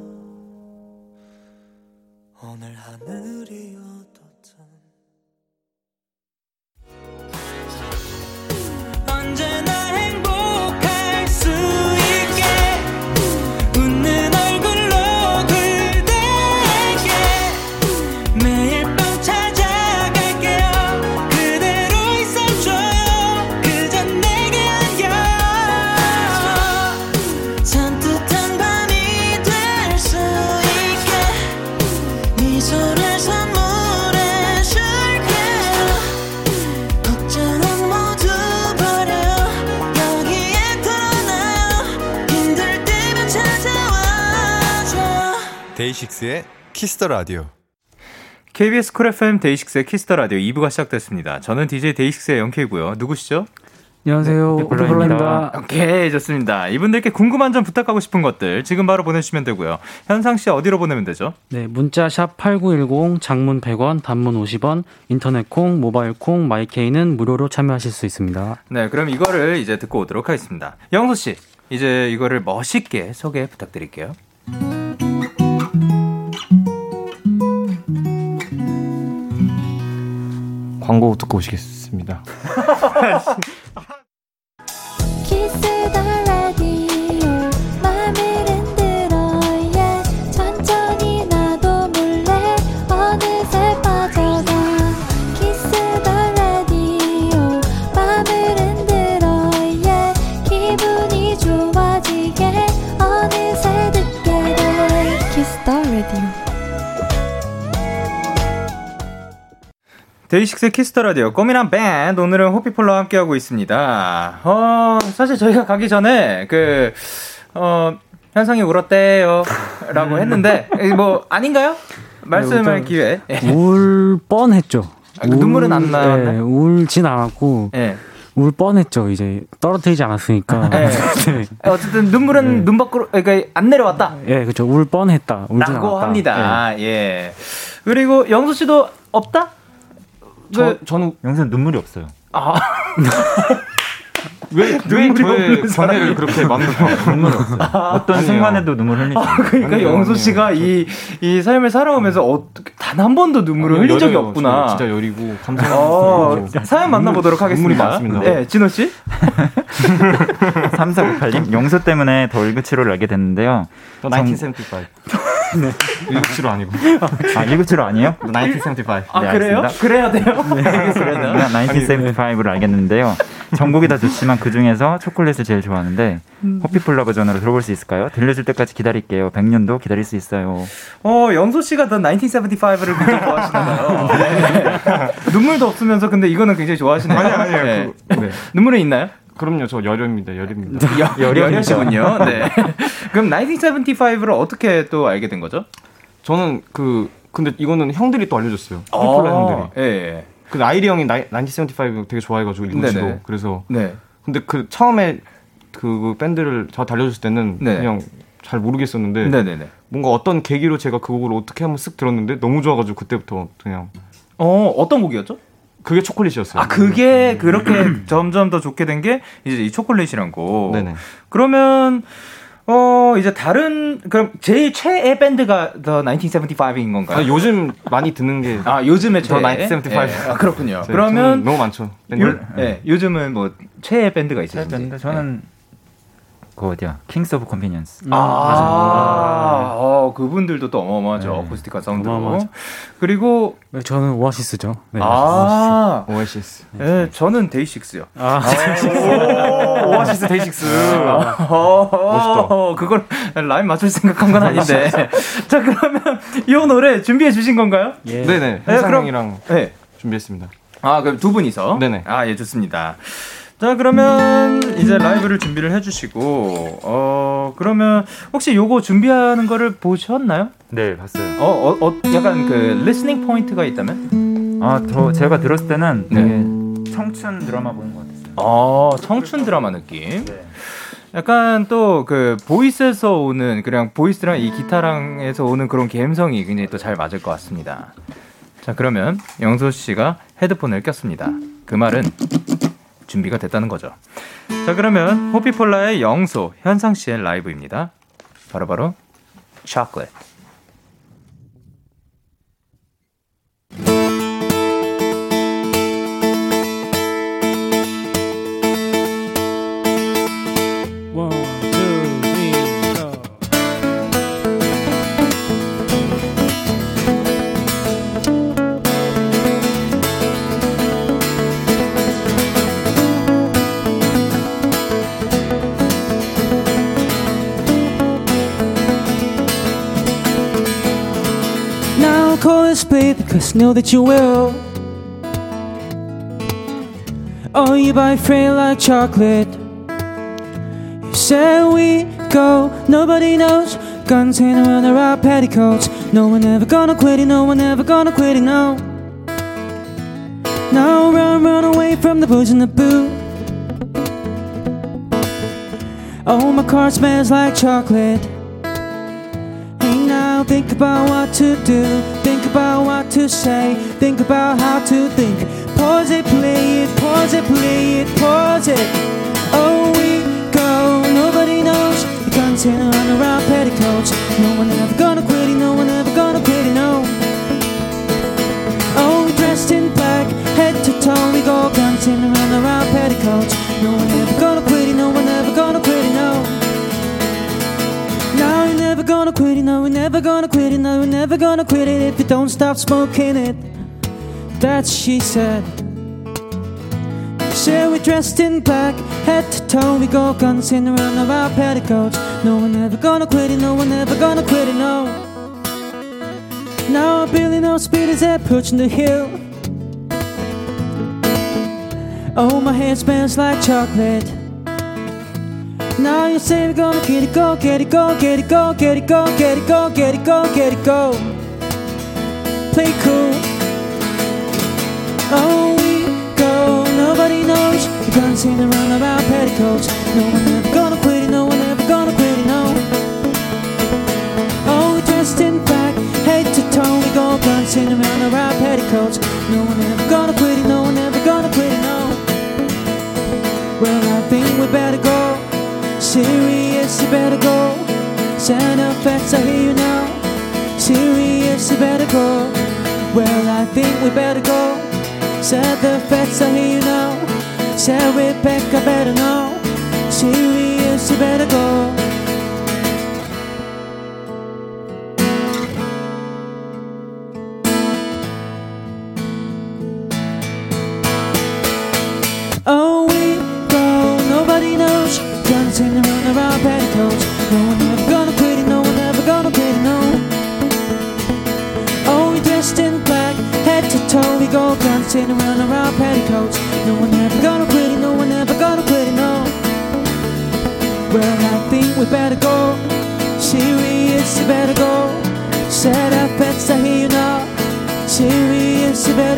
데이식스의 Kiss the Radio. KBS Cool FM 데이식스의 Kiss the Radio 2부가 시작됐습니다. 저는 DJ 데이식스의 영케이고요. 누구시죠? 안녕하세요. 네, 호피폴라입니다. 오케이, 좋습니다. 이분들께 궁금한 점 부탁하고 싶은 것들 지금 바로 보내주시면 되고요. 현상 씨 어디로 보내면 되죠? 네, 문자 샵 8910, 장문 100원, 단문 50원, 인터넷 콩, 모바일 콩, My K는 무료로 참여하실 수 있습니다. 네, 그럼 이거를 이제 듣고 오도록 하겠습니다. 영소 씨, 이제 이거를 멋있게 소개 부탁드릴게요. 광고 듣고 오시겠습니다. 데이식스 Kiss the Radio 꽃미남 밴드 오늘은 호피폴라와 함께하고 있습니다. 어 사실 저희가 가기 전에 그어 현상이 울었대요 라고 했는데 뭐 아닌가요? 말씀할 기회. 울 뻔했죠. 아, 그 눈물은 안 나왔네. 네, 울진 않았고. 네. 울 뻔했죠. 이제 떨어뜨리지 않았으니까. 네. 네. 어쨌든 눈물은 네. 눈 밖으로 그러니까 안 내려왔다. 예, 그렇죠. 울 뻔했다. 라고 않았다. 합니다. 네. 예. 그리고 영수 씨도 없다? 저, 네. 저는 영수는 눈물이 없어요. 아. 왜, 왜 저의 견해를 그렇게 만들어? 눈물 없어요. 아, 어떤 순간에도 눈물 흘리죠. 아, 그러니까 영수 씨가 이, 이 삶을 살아오면서 어, 단한 번도 눈물을 흘린 적이 없구나. 진짜 여리고 감성. 어, 사연 만나보도록 하겠습니다. 눈물이 많습니다. 네, 진호 씨. 3498님, 영수 때문에 더 일그치로를 알게 됐는데요. 1975. 네. 1975 아니고. 아, 1975 아니에요? 1975. 아, 네, 그래요? 그래야 돼요? 네, 알겠습니다. 1975를 알겠는데요. 전곡이 다 좋지만 그 중에서 초콜릿을 제일 좋아하는데 음. 호피폴라 버전으로 들어볼 수 있을까요? 들려줄 때까지 기다릴게요. 100년도 기다릴 수 있어요. 어, 영소 씨가 더 1975를 굉장히 좋아하시나봐요. 네. 눈물도 없으면서 근데 이거는 굉장히 좋아하시네요. 아니, 아니요. 네. 그, 네. 눈물은 있나요? 그럼요, 저 여름입니다. 여름입니다. 여름이시군요. 네. 그럼 1975를 어떻게 또 알게 된 거죠? 저는 그 근데 이거는 형들이 또 알려줬어요. 폴라 아, 형들이. 예. 예. 그 아이리 형이 나, 1975 되게 좋아해가지고 일부지도 그래서. 네. 근데 그 처음에 그 밴드를 저 달려줬을 때는 네. 그냥 잘 모르겠었는데 네네네. 뭔가 어떤 계기로 제가 그 곡을 어떻게 한번 쓱 들었는데 너무 좋아가지고 그때부터 그냥. 어 어떤 곡이었죠? 그게 초콜릿이었어요. 아, 그게 그렇게 점점 더 좋게 된 게 이제 이 초콜릿이란 거. 네네. 그러면 어 이제 다른 그럼 제일 최애 밴드가 The 1975인 건가요? 아, 요즘 많이 듣는 게 아 요즘에 최애 1975. 예. 아, 그렇군요. 네, 그러면 너무 많죠. 밴드. 요, 네. 요즘은 뭐 최애 밴드가 있으신지? 최애 밴드 저는 네. 그 어디야? Kings of Convenience. 아, 아, 어, 그분들도 또 어마어마하죠. 네. 어쿠스틱한 사운드로. 어마어마하죠. 그리고 네, 저는 오아시스죠. 네, 아, 오아시스. 네, 저는 데이식스요. 아, 오, 오아시스 데이식스. 아, 멋있다. 그걸 라인 맞출 생각한 건 아닌데. 자, 그러면 이 노래 준비해 주신 건가요? 예. 네네. 현상이랑 네, 준비했습니다. 아, 그럼 두 분이서? 네네. 아, 예, 좋습니다. 자 그러면 이제 라이브를 준비를 해주시고 어 그러면 혹시 요거 준비하는 거를 보셨나요? 네 봤어요. 어, 어, 어 약간 그 listening 포인트가 있다면? 아저 제가 들었을 때는 네. 청춘 드라마 보는 것 같았어요. 아 청춘 드라마 느낌. 네. 약간 또 그 보이스에서 오는 그냥 보이스랑 이 기타랑에서 오는 그런 감성이 굉장히 또 잘 맞을 것 같습니다. 자 그러면 영소 씨가 헤드폰을 꼈습니다. 그 말은 준비가 됐다는 거죠. 자, 그러면 호피폴라의 영소 현상 씨의 라이브입니다. 바로바로 초콜릿. Cause know that you will Oh, you buy frail like chocolate You say we go Nobody knows Guns hanging around our petticoats. No one ever gonna quit it, no one ever gonna quit it, no. Now run, run away from the booze and the boo. Oh, my car smells like chocolate. Think about what to do. Think about what to say. Think about how to think. Pause it, play it, pause it, play it, pause it. Oh, we go, nobody knows. The guns in around around petticoats. No one ever gonna quit it, no one ever gonna it, no. Oh, dressed in black, head to toe, we go guns in around around petticoats. No one ever gonna quit it, no one ever gonna quit it, no. No, you're never gonna quit it, no, we're never gonna quit it, no, we're never gonna quit it if you don't stop smoking it. That's she said. Said we're dressed in black, head to toe, we go guns in around our petticoats. No one ever gonna quit it, no one ever gonna quit it, no. Now Billy no speed is pushing the hill. Oh, my hair smells like chocolate. Now you say we're gonna get it, go, get it, go, get it, go, get it, go, get it, go, get it, go, get it, go. Play cool. Oh, we go, nobody knows. We're gonna sing around about petticoats. No one ever gonna quit it, no one ever gonna quit it, no. Oh, we're dressed in black, head to toe, we go dancing around about petticoats. No one ever gonna quit it, no one ever gonna quit it, no. Well, I think we better go. Serious, you better go. Send up facts, I hear you now. Serious, you better go. Well, I think we better go. Said the facts, I hear you now. Said Rebecca, better know. Serious, you better go.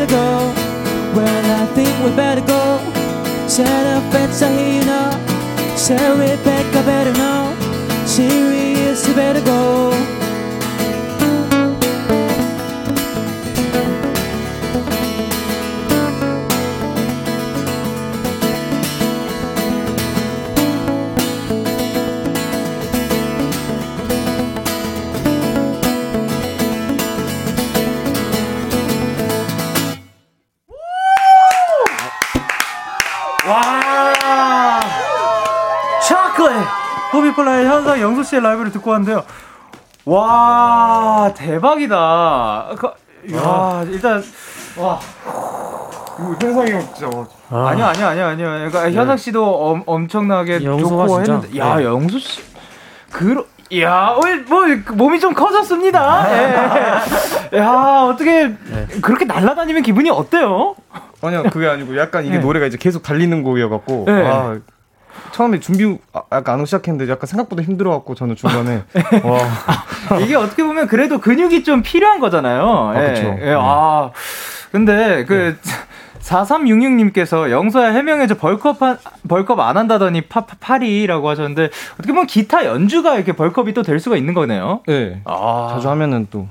Go. Well, I think we better go. Set up pets, I hear you now. Say Rebecca better know. 씨의 라이브를 듣고 왔는데요. 와 대박이다. 그, 야 일단 와 이거 현상이 형 진짜 와. 아. 니요 아니요 아니요 아니요. 그러니까 현상 씨도 엄, 엄청나게 좋고 진짜, 했는데 야 네. 영수 씨 그러 야, 어, 뭐 몸이 좀 커졌습니다. 예. 야, 어떻게 그렇게 날아다니면 기분이 어때요? 아니요 그게 아니고 약간 이게 네. 노래가 이제 계속 달리는 곡이어 갖고 네. 아, 처음에 준비 아, 약간 안 오기 시작했는데 약간 생각보다 힘들어갖고 저는 중간에 와. 이게 어떻게 보면 그래도 근육이 좀 필요한 거잖아요. 아, 예, 그쵸. 예, 아, 근데 그 4366님께서 영서야 해명해줘. 벌컵 한, 벌컵 안 한다더니 파, 파, 파리라고 하셨는데 어떻게 보면 기타 연주가 이렇게 벌컵이 또 될 수가 있는 거네요. 네. 아, 자주 하면은 또.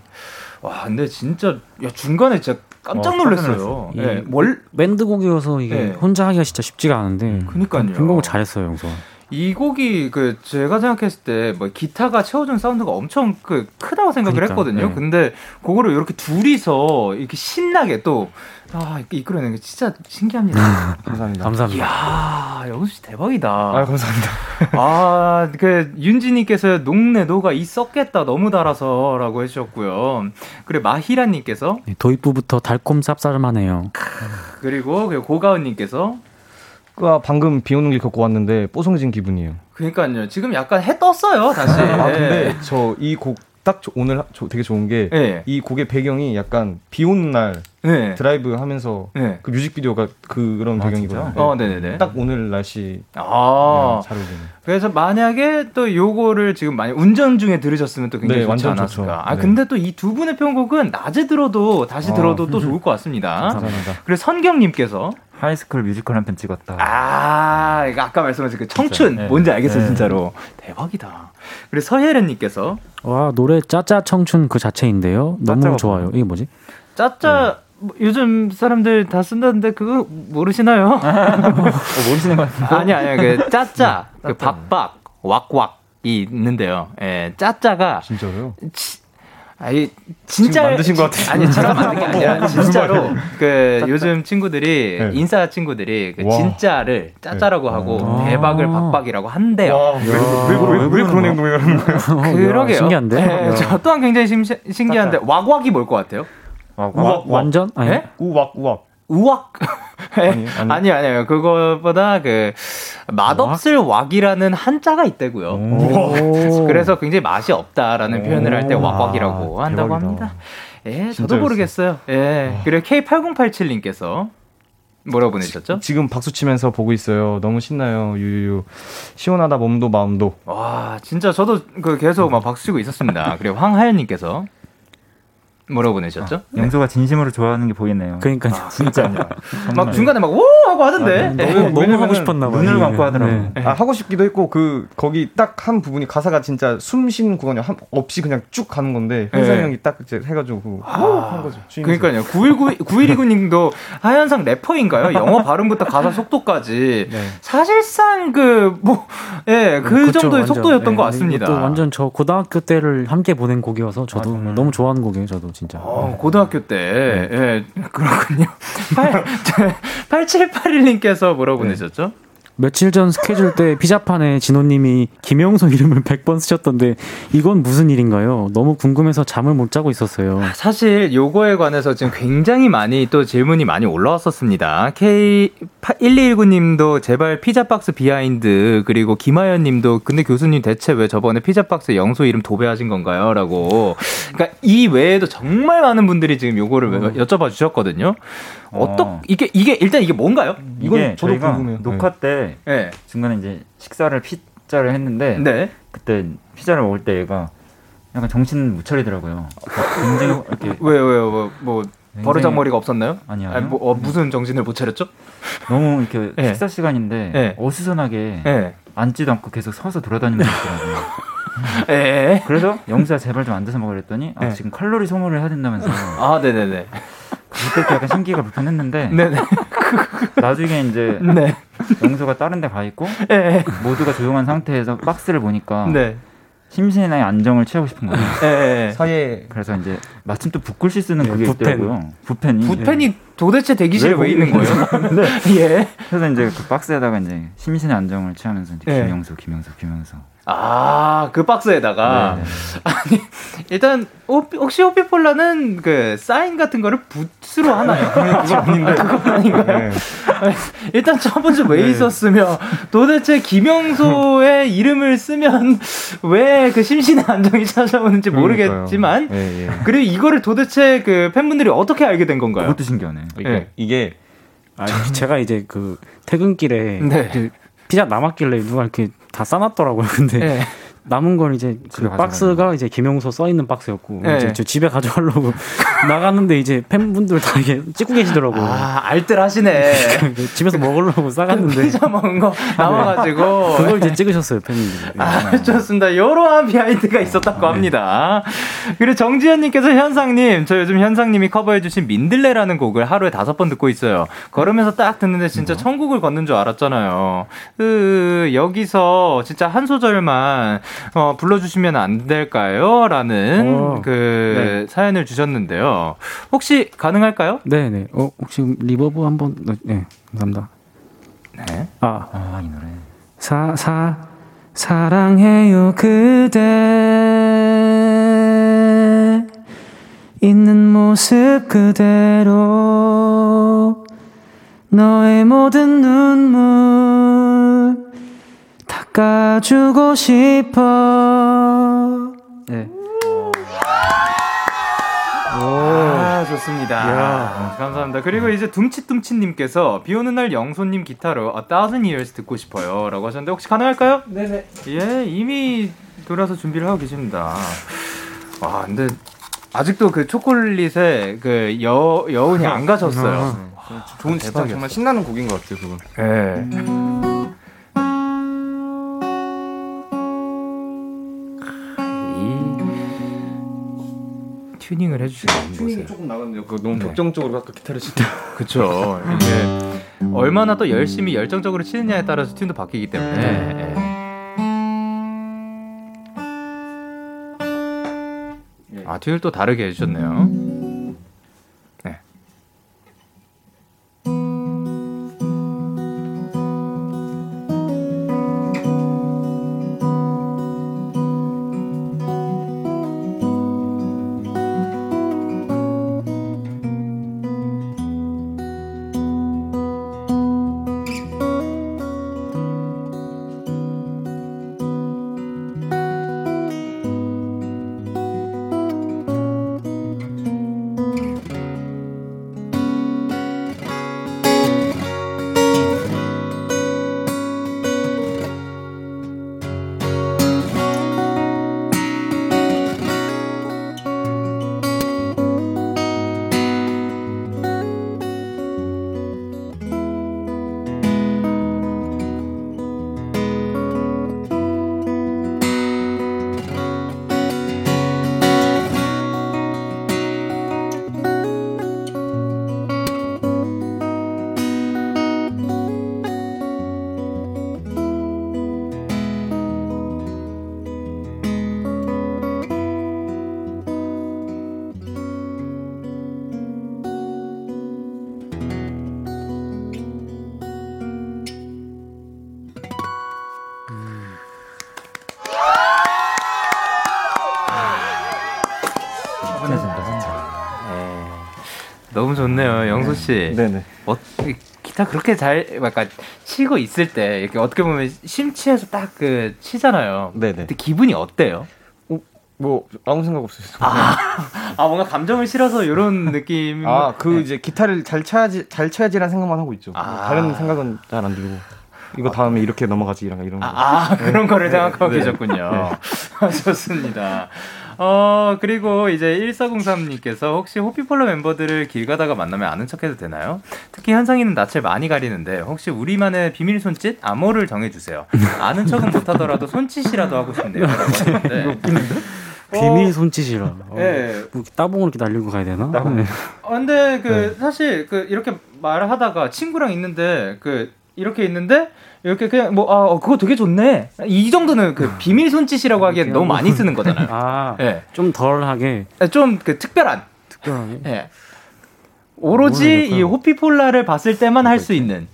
와, 근데 진짜 야, 중간에 진짜 깜짝 어, 깜짝 놀랐어요. 예, 이- 뭘 밴드 곡이어서 이게 네. 혼자 하기가 진짜 쉽지가 않은데 그니까요. 편곡을 잘했어요 영서. 이 곡이 그 제가 생각했을 때 뭐 기타가 채워준 사운드가 엄청 그 크다고 생각을 그러니까, 했거든요. 네. 근데 그거를 이렇게 둘이서 이렇게 신나게 또 아, 이끌어내는 게 진짜 신기합니다. 감사합니다. 감사합니다. 이야, 영수 씨 대박이다. 아 감사합니다. 아, 그 윤지님께서 녹내 녹아 있었겠다 너무 달아서 라고 해주셨고요. 그리고 마히라님께서 네, 도입부부터 달콤 쌉싸름하네요. 그리고 그 고가은님께서 아, 방금 비 오는 길 걷고 왔는데 뽀송해진 기분이에요. 그러니까요. 지금 약간 해 떴어요 다시. 아 예. 근데 저 이 곡 딱 오늘 되게 좋은 게이 네. 곡의 배경이 약간 비 오는 날 네. 드라이브 하면서 네. 그 뮤직비디오가 그런 아, 배경이거든요. 어, 네네네. 딱 오늘 날씨 아, 네, 잘 어울리네. 그래서 만약에 또 요거를 지금 만약 운전 중에 들으셨으면 또 굉장히 네, 좋지 않았을까. 아 네. 근데 또 이 두 분의 편곡은 낮에 들어도 다시 들어도 아, 또 좋을 것 같습니다. 감사합니다. 그래서 선경님께서 High School Musical 한 편 찍었다. 아, 이거 아까 말씀하신 그 청춘 네. 뭔지 알겠어요, 네. 진짜로. 대박이다. 그리고 서혜련님께서 와 노래 짜짜 청춘 그 자체인데요. 너무 좋아요. 이게 뭐지? 짜짜 뭐 요즘 사람들 다 쓴다는데 그거 모르시나요? 어, 모르시는 거 같은데. 아니 아니 그 짜짜 그 박박 왁왁 이 있는데요. 예, 짜짜가 진짜로요? 치, 아니 진짜 만드신 것 같아요. 아니 제가 만든 게 아니라 진짜로 그 요즘 친구들이 네. 인싸 친구들이 그 진짜를 짜짜라고 네. 하고 아~ 대박을 박박이라고 한대요. 왜왜 그런 행동을 하는 거예요? 그러게요. 신기한데. 네, 저 또한 굉장히 신기한데 왁왁이 뭘 것 같아요? 우악, 완전? 네? 우악 우악. 우악? 아니, 아니, 아니요. 그거보다 그 맛없을 왁이라는 한자가 있대고요. 그래서 굉장히 맛이 없다라는 표현을 할 때 왁왁이라고 아, 한다고 합니다. 예, 저도 모르겠어요. 예. 그리고 K8087님께서 뭐라고 보내셨죠? 지, 금 박수 치면서 보고 있어요. 너무 신나요. 유유. 시원하다 몸도 마음도. 와, 진짜 저도 그 계속 막 박수 치고 있었습니다. 그리고 황하연 님께서 뭐라고 보내셨죠? 아, 영소가 진심으로 좋아하는 게 보이네요. 그러니까 아, 진짜 막 중간에 막 오 하고 하던데 아, 네. 너무, 너무 하고 싶었나 봐요. 눈을 감고 하더라고. 네. 아, 하고 싶기도 했고 그 거기 딱 한 부분이 가사가 진짜 숨 쉬는 구간이 한, 없이 그냥 쭉 가는 건데 현상이 네. 형이 딱 이제 해가지고 아, 한 거죠. 그러니까요. 919 9129님도 하현상 래퍼인가요? 영어 발음부터 가사 속도까지 네. 사실상 그 뭐 예, 그 정도의 완전, 속도였던 네. 것 같습니다. 완전 저 고등학교 때를 함께 보낸 곡이어서 저도 아, 너무 좋아하는 곡이에요. 저도. 진짜. 어, 고등학교 때. 네. 예, 그렇군요. 8, 8781님께서 뭐라고 네. 보내셨죠? 며칠 전 스케줄 때 피자판에 진호님이 김영소 이름을 100번 쓰셨던데 이건 무슨 일인가요? 너무 궁금해서 잠을 못 자고 있었어요. 사실 요거에 관해서 지금 굉장히 많이 또 질문이 많이 올라왔었습니다. K1219님도 제발 피자박스 behind 그리고 김하연 님도 근데 교수님 대체 왜 저번에 피자박스 영소 이름 도배하신 건가요? 라고. 그러니까 이 외에도 정말 많은 분들이 지금 요거를 어. 여쭤봐 주셨거든요. 어떻 어. 이게 이게 일단 이게 뭔가요? 이건 저도 궁금해요. 녹화 때 네. 중간에 이제 식사를 피자를 했는데 네. 그때 피자를 먹을 때 얘가 약간 정신 못 차리더라고요. 굉장히 이렇게 왜요 왜요 뭐, 뭐 버르장머리가 없었나요? 아니요. 아니, 뭐, 어, 무슨 정신을 못 차렸죠? 너무 이렇게 네. 식사 시간인데 네. 어수선하게 네. 앉지도 않고 계속 서서 돌아다니는 것 같더라고요. 예. 그래서 영수야 제발 좀 앉아서 먹으려 했더니 아, 지금 칼로리 소모를 해야 된다면서. 아, 네네네. 그때 약간 신기가 불편했는데 네네. 나중에 이제 네. 영수가 다른 데 가 있고 네. 모두가 조용한 상태에서 박스를 보니까 네. 심신의 안정을 취하고 싶은 거예요. 네. 사이에 그래서 이제 마침 또 붓글씨 쓰는 네, 그게 붓펜. 있더라고요. 붓펜이. 붓펜이 도대체 대기실에 왜, 왜 있는 거예요? 네. 예. 그래서 이제 그 박스에다가 이제 심신의 안정을 취하면서 이제 네. 김영수, 김영수, 김영수. 아, 그 박스에다가. 네네. 아니, 일단, 혹시 호피폴라는 그 사인 같은 거를 붓으로 하나요? 그거 아닌데. 그건 아닌가요? 네. 일단 첫 번째 왜 네. 있었으며, 도대체 김영소의 이름을 쓰면 왜 그 심신의 안정이 찾아오는지 모르겠지만, 네, 네. 그리고 이거를 도대체 그 팬분들이 어떻게 알게 된 건가요? 그것도 신기하네. 그러니까 이게, 아, 제가 이제 그 퇴근길에 네. 그 피자 남았길래 누가 이렇게 다 싸놨더라고요. 근데 네. 남은 건 이제 그 박스가 이제 김용소 써 있는 박스였고 네. 이제 저 집에 가져가려고 나갔는데 이제 팬분들 다 이게 찍고 계시더라고요. 아 알뜰 하시네. 집에서 먹으려고 싸갔는데 피자 먹은 거 남아가지고 그걸 이제 찍으셨어요 팬분들이. 아 좋습니다. 이러한 비하인드가 있었다고 아, 합니다. 그리고 정지현님께서 현상님 저 요즘 현상님이 커버해주신 민들레라는 곡을 하루에 다섯 번 듣고 있어요. 걸으면서 딱 듣는데 진짜 뭐? 천국을 걷는 줄 알았잖아요. 으, 여기서 진짜 한 소절만 어, 불러주시면 안 될까요? 라는 어, 그 네. 사연을 주셨는데요. 혹시 가능할까요? 네네. 네. 어, 혹시 reverb 한 번, 네, 감사합니다. 네. 아, 아, 이 노래. 사, 사, 사랑해요, 그대. 있는 모습 그대로. 너의 모든 눈물. 닦아주고 싶어. 네. 아, 좋습니다. 야. 감사합니다. 그리고 이제 둠칫둠칫님께서 비 오는 날 영소님 기타로 A Thousand Years 듣고 싶어요. 라고 하셨는데 혹시 가능할까요? 네네. 예, 이미 돌아서 준비를 하고 계십니다. 와, 근데 아직도 그 초콜릿에 그 여, 여운이 안 가셨어요. 와, 좋은 진짜 정말 신나는 곡인 것 같아요, 그건. 예. 튜닝을 해주시는 튜닝이 조금 나갔네요. 그 너무 네. 격정적으로 아까 기타를 칠 때. 그렇죠. 이게 얼마나 또 열심히 열정적으로 치느냐에 따라서 튠도 바뀌기 때문에. 네. 예. 아 튠을 또 다르게 해주셨네요. 좋네요, 영수 씨. 네 네. 어, 기타 그렇게 잘 약간 치고 있을 때 이렇게 어떻게 보면 심취해서 딱 그 치잖아요. 네 네. 근데 기분이 어때요? 어, 뭐 아무 생각 없어요. 아, 아 뭔가 감정을 실어서 이런 느낌. 아그 네. 이제 기타를 잘 쳐야지 잘 쳐야지라는 생각만 하고 있죠. 아. 다른 생각은 잘 안 들고. 이거 다음에 이렇게 넘어가지 이런 이런. 아, 아 그런 거를 네. 생각하고 네. 계셨군요. 네. 좋습니다. 어, 그리고 이제 1403님께서 혹시 호피폴로 멤버들을 길 가다가 만나면 아는 척 해도 되나요? 특히 현상이는 낯을 많이 가리는데 혹시 우리만의 비밀 손짓? 암호를 정해주세요. 아는 척은 못하더라도 손짓이라도 하고 싶네요. 네. 비밀 손짓이라. 어, 네. 뭐 따봉을 이렇게 날리고 가야 되나? 네. 아, 근데 그 네. 사실 그 이렇게 말을 하다가 친구랑 있는데 그 이렇게 있는데 이렇게 그냥 뭐 아, 어, 그거 되게 좋네. 이 정도는 그 비밀 손짓이라고 하기엔 너무 많이 쓰는 거잖아요. 아, 네. 좀 덜하게. 네, 좀그 특별한. 특별하게. 네. 오로지 이 호피폴라를 봤을 때만 할 수 있는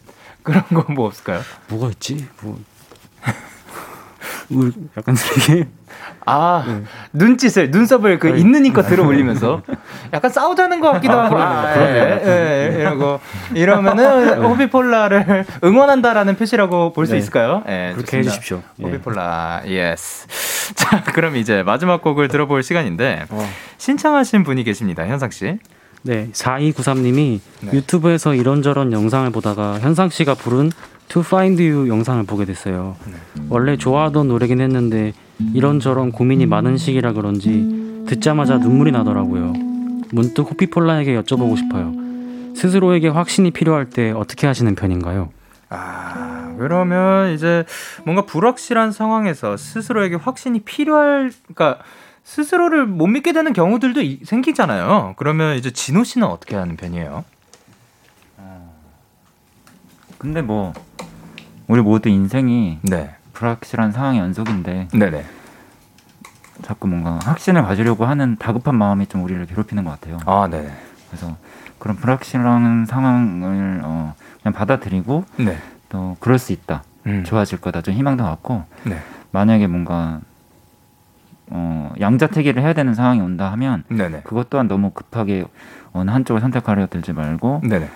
그런 거뭐 없을까요? 뭐가 있지? 뭐 약간 되게 아 네. 눈짓을 눈썹을 그 네. 있는 힘껏 들어 올리면서 약간 싸우자는 것 같기도 아, 하고 아, 예, 예, 예, 이러고 이러면은 네. 호피폴라를 응원한다라는 표시라고 볼수 네. 있을까요? 예, 그렇게 좋습니다. 해주십시오. 예. 호피폴라 yes. 자 그럼 이제 마지막 곡을 들어볼 시간인데 어. 신청하신 분이 계십니다 현상 씨. 네, 4293님이 네. 유튜브에서 이런저런 영상을 보다가 현상 씨가 부른 To Find You 영상을 보게 됐어요. 네. 원래 좋아하던 노래긴 했는데 이런저런 고민이 많은 시기라 그런지 듣자마자 눈물이 나더라고요. 문득 호피폴라에게 여쭤보고 싶어요. 스스로에게 확신이 필요할 때 어떻게 하시는 편인가요? 아, 그러면 이제 뭔가 불확실한 상황에서 스스로에게 확신이 필요할, 그러니까 스스로를 못 믿게 되는 경우들도 생기잖아요. 그러면 이제 진호 씨는 어떻게 하는 편이에요? 근데 뭐 우리 모두 인생이 네. 불확실한 상황의 연속인데 네네. 자꾸 뭔가 확신을 가지려고 하는 다급한 마음이 좀 우리를 괴롭히는 것 같아요. 아, 네. 그래서 그런 불확실한 상황을 어, 그냥 받아들이고 네. 또 그럴 수 있다. 음. 좋아질 거다. 좀 희망도 갖고 네. 만약에 뭔가 어, 양자택일을 해야 되는 상황이 온다 하면 네네. 그것 또한 너무 급하게 어느 한쪽을 선택하려 들지 말고 네네.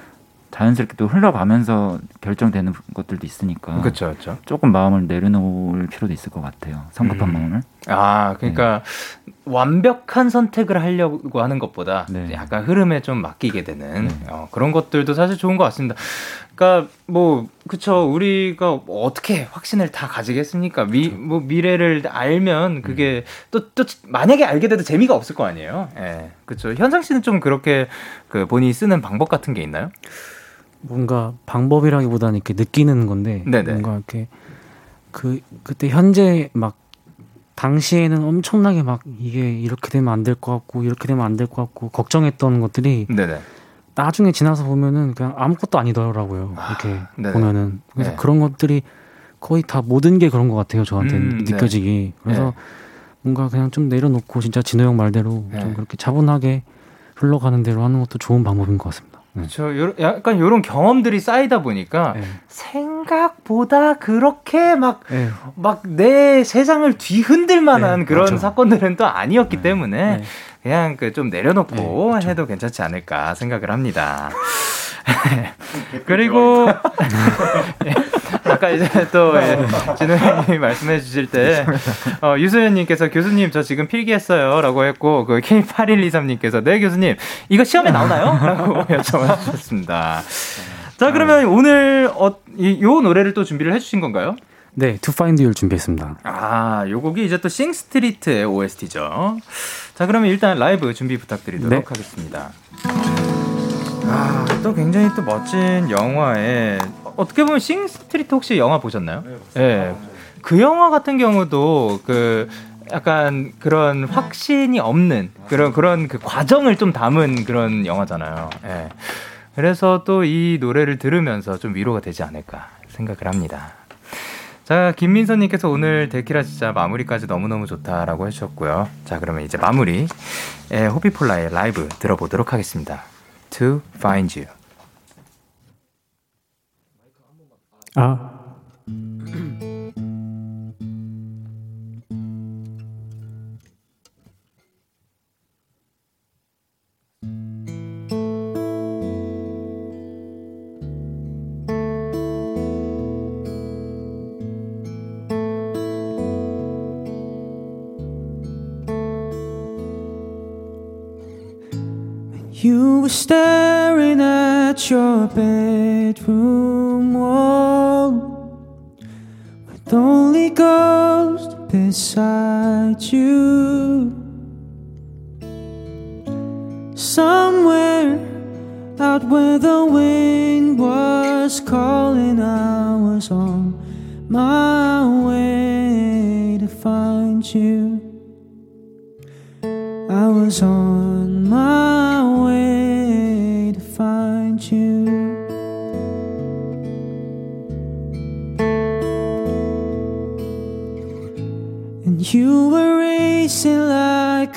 자연스럽게 또 흘러가면서 결정되는 것들도 있으니까. 그렇죠, 그렇죠. 조금 마음을 내려놓을 필요도 있을 것 같아요. 성급한 음. 마음을. 아, 그러니까 네. 완벽한 선택을 하려고 하는 것보다 네. 약간 흐름에 좀 맡기게 되는 네. 어, 그런 것들도 사실 좋은 것 같습니다. 그러니까 뭐 그쵸 우리가 어떻게 확신을 다 가지겠습니까? 미 뭐 미래를 알면 그게 또또 음. 또 만약에 알게 돼도 재미가 없을 거 아니에요. 예, 그쵸 현상 씨는 좀 그렇게 그 본인이 쓰는 방법 같은 게 있나요? 뭔가 방법이라기보다는 이렇게 느끼는 건데 네네. 뭔가 이렇게 그 그때 현재 막 당시에는 엄청나게 막 이게 이렇게 되면 안 될 것 같고 이렇게 되면 안 될 것 같고 걱정했던 것들이 네네. 나중에 지나서 보면은 그냥 아무것도 아니더라고요. 아, 이렇게 아, 보면은 그래서 네. 그런 것들이 거의 다 모든 게 그런 것 같아요. 저한테 음, 네. 느껴지기. 네. 그래서 뭔가 그냥 좀 내려놓고 진짜 진호 형 말대로 네. 좀 그렇게 차분하게 흘러가는 대로 하는 것도 좋은 방법인 것 같습니다. 그렇죠. 약간 이런 경험들이 쌓이다 보니까 네. 생각보다 그렇게 막막 네. 내 세상을 뒤흔들 만한 네, 그런 그렇죠. 사건들은 또 아니었기 네. 때문에 네. 그냥 그 좀 내려놓고 네, 그렇죠. 해도 괜찮지 않을까 생각을 합니다. 그리고 아까 이제 또 예, 진호님이 말씀해 주실 때 어, 유소연님께서 교수님 저 지금 필기했어요라고 했고 그 K8123님께서 네 교수님 이거 시험에 나오나요?라고 여쭤봐 주셨습니다. 자 그러면 오늘 어, 이, 요 노래를 또 준비를 해주신 건가요? 네, To Find You를 준비했습니다. 아, 요 곡이 이제 또 싱스트리트의 OST죠. 자, 그러면 일단 라이브 준비 부탁드리도록 네. 하겠습니다. 아, 또 굉장히 또 멋진 영화에 어떻게 보면 싱 스트리트 혹시 영화 보셨나요? 네. 네. 그 영화 같은 경우도 그 약간 그런 확신이 없는 그런 그런 그 과정을 좀 담은 그런 영화잖아요. 예. 네. 그래서 또 이 노래를 들으면서 좀 위로가 되지 않을까 생각을 합니다. 자, 김민선님께서 오늘 데키라 진짜 마무리까지 너무너무 좋다라고 해주셨고요. 자, 그러면 이제 마무리, 에, 호피폴라의 라이브 들어보도록 하겠습니다. To find you. 아. You were staring at your bedroom wall only ghost beside you. Somewhere out where the wind was calling, I was on my way to find you. I was on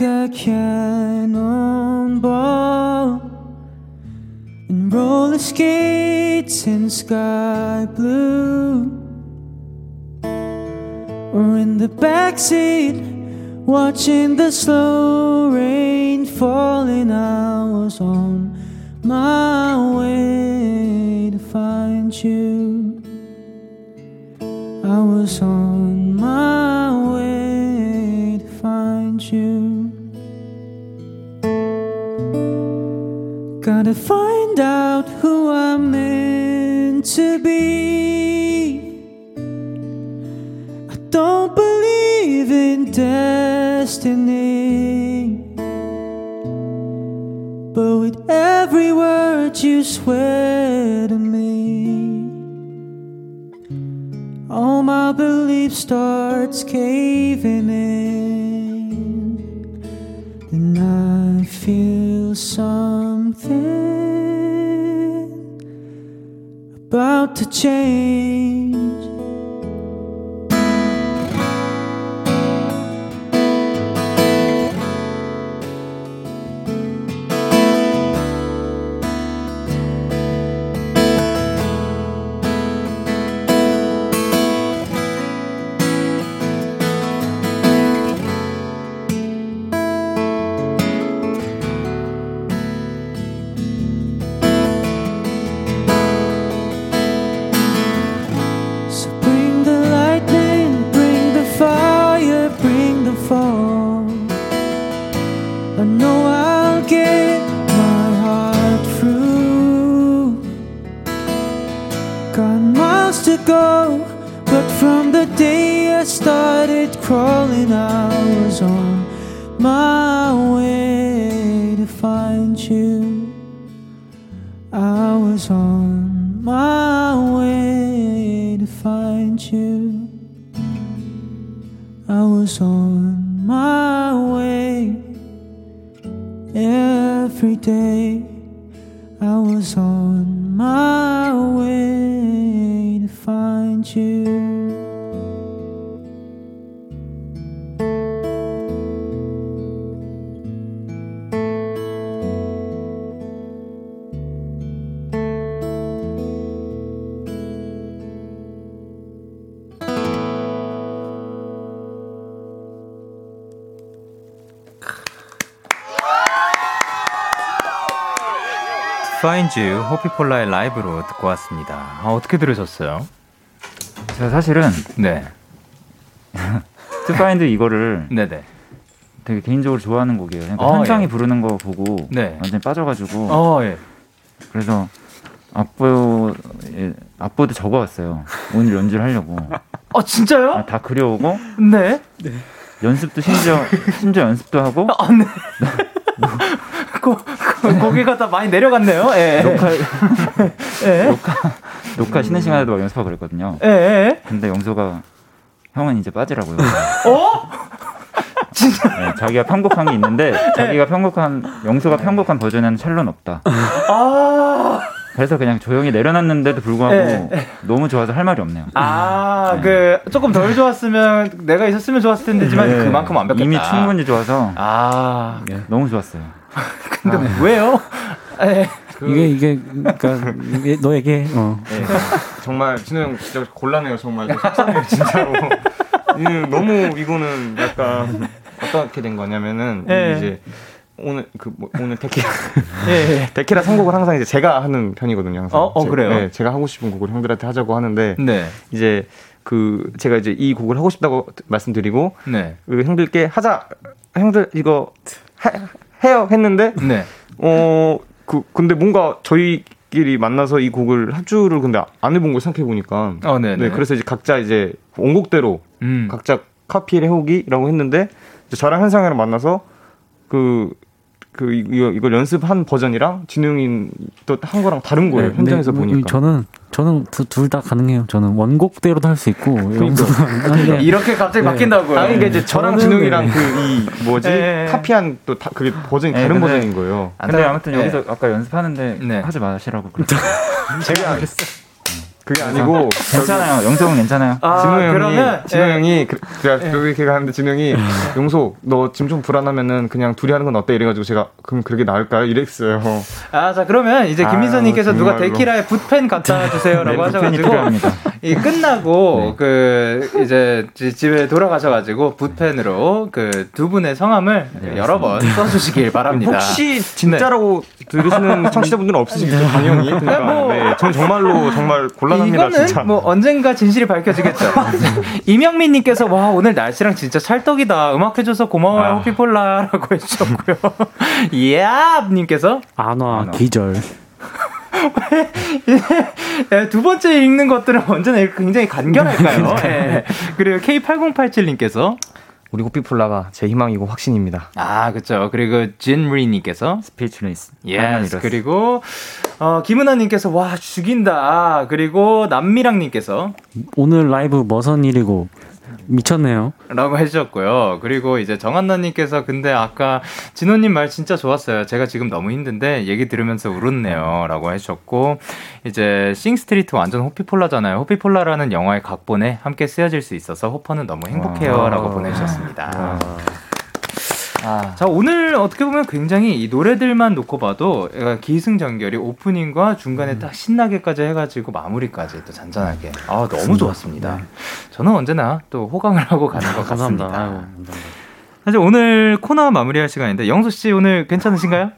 a cannonball and roller skates in sky blue, or in the backseat Watching the slow rain falling, I was on my way to find you. I was on my Gotta find out who I'm meant to be. I don't believe in destiny. But with every word you swear to me, all my belief starts caving in. Then I feel something about to change. To go. But from the day I started crawling, I was on my way to find you. I was on my way to find you. I was on my way every day. I was on You 호피폴라의 라이브로 듣고 왔습니다. 아, 어떻게 들으셨어요? 제가 사실은 네. 트파인드 이거를 네네. 되게 개인적으로 좋아하는 곡이에요. 그러니까 어, 현상이 예. 부르는 거 보고 네. 완전 빠져가지고 어, 예. 그래서 악보 예, 악보도 적어왔어요. 오늘 연주를 하려고. 어 진짜요? 아, 다 그려오고. 네. 네. 연습도 심지어 심지어 연습도 하고. 아 네. 고, 고기가 다 많이 내려갔네요. 예. 녹화, 예. 녹화, 녹화 쉬는 시간에도 연습하고 그랬거든요. 예. 근데 영소가 형은 이제 빠지라고요. 어? 진짜? 네, 자기가 편곡한 게 있는데 자기가 편곡한 영소가 편곡한 버전에는 첼로는 없다. 아. 그래서 그냥 조용히 내려놨는데도 불구하고 네. 너무 좋아서 할 말이 없네요. 아, 네. 그 조금 덜 좋았으면 내가 있었으면 좋았을 텐데지만 네. 그만큼 완벽했다. 이미 충분히 좋아서 아, 너무 좋았어요. 근데 아. 왜요? 네. 그... 이게 이게 그러니까 너에게 어. 네. 정말 진우 형 진짜 곤란해요 정말 속상해요 진짜로 너무 이거는 약간 어떻게 된 거냐면은 네. 이제 오늘 그 뭐, 오늘 데키라 예, 데키라 선곡을 항상 이제 제가 하는 편이거든요 항상 어, 어 그래요 네, 제가 하고 싶은 곡을 형들한테 하자고 하는데 네. 이제 그 제가 이제 이 곡을 하고 싶다고 말씀드리고 네. 그 형들께 하자 형들 이거 하, 해요 했는데 네. 어 그 근데 뭔가 저희끼리 만나서 이 곡을 합주를 근데 안 해본 걸 생각해 보니까 어, 네, 그래서 이제 각자 이제 원곡대로 음. 각자 카피를 해오기라고 했는데 저랑 현상이랑 만나서 그, 그, 이거, 이걸 연습한 버전이랑 진웅이 또한 거랑 다른 거예요. 네, 현장에서 네, 보니까. 저는 저는 둘 다 가능해요. 저는 원곡대로도 할 수 있고 그러니까. 이렇게 갑자기 네. 바뀐다고요. 아니 그러니까 이제 저랑 진웅이랑 그 이 뭐지 네. 카피한 또 다, 그게 버전이 다른 근데, 버전인 거예요. 근데 아무튼 여기서 아까 연습하는데 네. 하지 마시라고 그랬어요. 제가 알겠어. 그게 아니고 괜찮아요. 영석은 괜찮아요. 아, 진호 형이 그러면, 진호 예. 형이 그, 제가 예. 그렇게 가는데 진호 형이 용소 너 지금 좀 불안하면은 그냥 둘이 하는 건 어때 이래가지고 제가 그럼 그렇게 나을까요? 이랬어요. 아 자 그러면 이제 김민선님께서 아, 누가 데키라의 붓펜 갖다 주세요라고 네, 하셔가지고 이 끝나고 네. 그 이제 집에 돌아가셔가지고 붓펜으로 그 두 분의 성함을 네, 여러 번 써주시길 바랍니다. 혹시 진짜라고 들으시는 청취자분들은 없으시겠죠 당연히. 그러니까 뭐, 네, 전 정말로 정말 곤란. 곤란합니다. 이거는 진짜. 뭐 언젠가 진실이 밝혀지겠죠. 이명민님께서 와 오늘 날씨랑 진짜 찰떡이다. 음악 해줘서 고마워요 아. 호피폴라라고 해주셨고요. 예님께서 안와 기절. 네, 두 번째 읽는 것들은 언제나 굉장히 간결할까요? 네. 그리고 K8087님께서 우리 호피폴라가 제 희망이고 확신입니다. 아, 그렇죠. 그리고 진리님께서 speechless. 예. 그리고 어, 김은아님께서 와 죽인다. 그리고 남미랑님께서 오늘 라이브 머선 일이고 미쳤네요. 라고 해주셨고요. 그리고 이제 정한나님께서 근데 아까 진호님 말 진짜 좋았어요. 제가 지금 너무 힘든데 얘기 들으면서 울었네요. 라고 해주셨고, 이제 싱스트리트 완전 호피폴라잖아요. 호피폴라라는 영화의 각본에 함께 쓰여질 수 있어서 호퍼는 너무 행복해요. 라고 보내주셨습니다. 아. 자 오늘 어떻게 보면 굉장히 이 노래들만 놓고 봐도 기승전결이 오프닝과 중간에 음. 딱 신나게까지 해가지고 마무리까지 또 잔잔하게 아 너무 좋았습니다. 네. 저는 언제나 또 호강을 하고 가는 것 같습니다. 사실 오늘 코너 마무리할 시간인데 영수 씨 오늘 괜찮으신가요?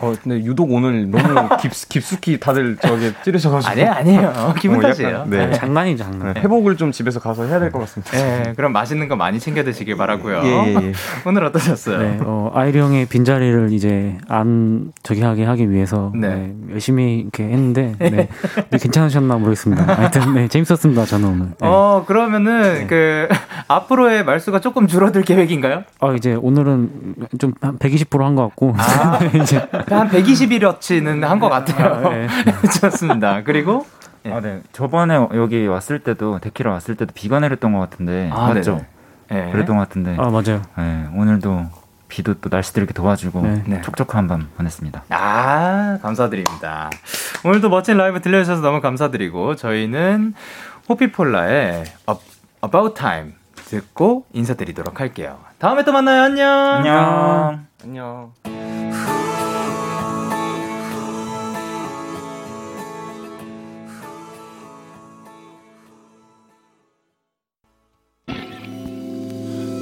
어, 근데 유독 오늘 너무 깊, 깊숙이 다들 저기 찌르셔가지고. 아니에요, 아니에요. 기분 어, 탓이에요. 네. 장난이 장난. 네, 회복을 좀 집에서 가서 해야 될 것 같습니다. 네, 그럼 맛있는 거 많이 챙겨 드시길 바라고요. 예, 예, 예. 오늘 어떠셨어요? 네, 어, 아이리 형의 빈자리를 이제 안 저기 하게 하기 위해서 네. 네, 열심히 이렇게 했는데 네, 괜찮으셨나 모르겠습니다. 하여튼 네, 재밌었습니다. 저는 오늘. 네. 어, 그러면은 그 앞으로의 말수가 조금 줄어들 계획인가요? 어, 이제 오늘은 좀 한 120%한 것 같고 아, 이제 한 120일어치는 한 것 같아요. 아, 네. 좋습니다. 그리고 네. 아, 네. 저번에 여기 왔을 때도 데키라 왔을 때도 비가 내렸던 것 같은데 아, 맞죠? 네. 그랬던 것 같은데. 아 맞아요. 네, 오늘도 비도 또 날씨도 이렇게 도와주고 네. 네. 촉촉한 밤 보냈습니다. 아 감사드립니다. 오늘도 멋진 라이브 들려주셔서 너무 감사드리고 저희는 호피폴라의 About Time 듣고 인사드리도록 할게요. 다음에 또 만나요. 안녕. 안녕. 안녕.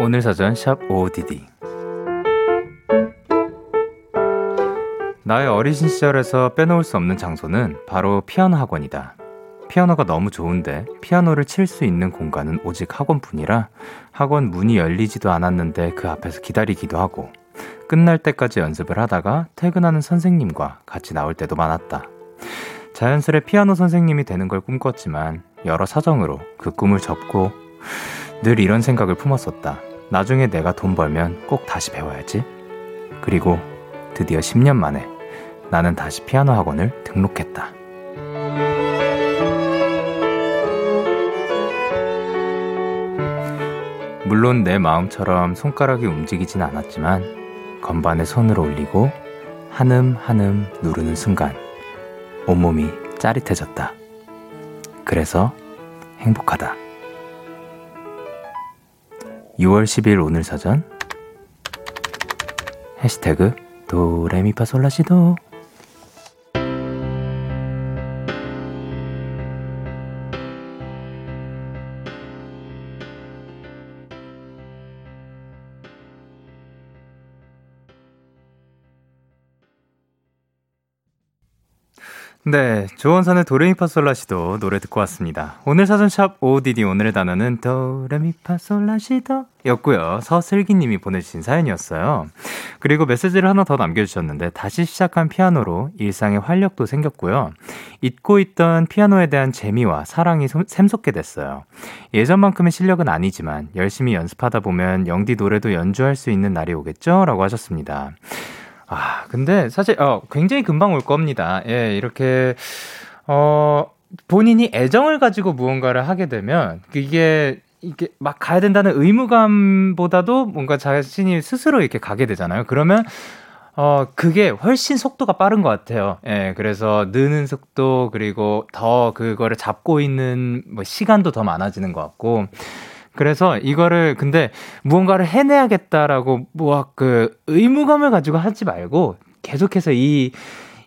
오늘 사전 샵 OODD 나의 어린 시절에서 빼놓을 수 없는 장소는 바로 피아노 학원이다. 피아노가 너무 좋은데 피아노를 칠 수 있는 공간은 오직 학원뿐이라 학원 문이 열리지도 않았는데 그 앞에서 기다리기도 하고 끝날 때까지 연습을 하다가 퇴근하는 선생님과 같이 나올 때도 많았다. 자연스레 피아노 선생님이 되는 걸 꿈꿨지만 여러 사정으로 그 꿈을 접고 늘 이런 생각을 품었었다. 나중에 내가 돈 벌면 꼭 다시 배워야지. 그리고 드디어 10년 만에 나는 다시 피아노 학원을 등록했다. 물론 내 마음처럼 손가락이 움직이진 않았지만 건반에 손을 올리고 한음 한음 누르는 순간 온몸이 짜릿해졌다. 그래서 행복하다. 6월 10일 오늘 사전. 해시태그 도레미파솔라시도 네, 조원선의 도레미파솔라시도 노래 듣고 왔습니다. 오늘 사전샵 ODD 오늘의 단어는 도레미파솔라시도 였고요. 서슬기님이 보내주신 사연이었어요. 그리고 메시지를 하나 더 남겨주셨는데 다시 시작한 피아노로 일상에 활력도 생겼고요. 잊고 있던 피아노에 대한 재미와 사랑이 샘솟게 됐어요. 예전만큼의 실력은 아니지만 열심히 연습하다 보면 영디 노래도 연주할 수 있는 날이 오겠죠? 라고 하셨습니다. 아, 근데 사실, 어, 굉장히 금방 올 겁니다. 예, 이렇게, 어, 본인이 애정을 가지고 무언가를 하게 되면, 이게, 이게 막 가야 된다는 의무감보다도 뭔가 자신이 스스로 이렇게 가게 되잖아요. 그러면, 어, 그게 훨씬 속도가 빠른 것 같아요. 예, 그래서 느는 속도, 그리고 더 그거를 잡고 있는 뭐 시간도 더 많아지는 것 같고, 그래서 이거를 근데 무언가를 해내야겠다라고 뭐 그 의무감을 가지고 하지 말고 계속해서 이,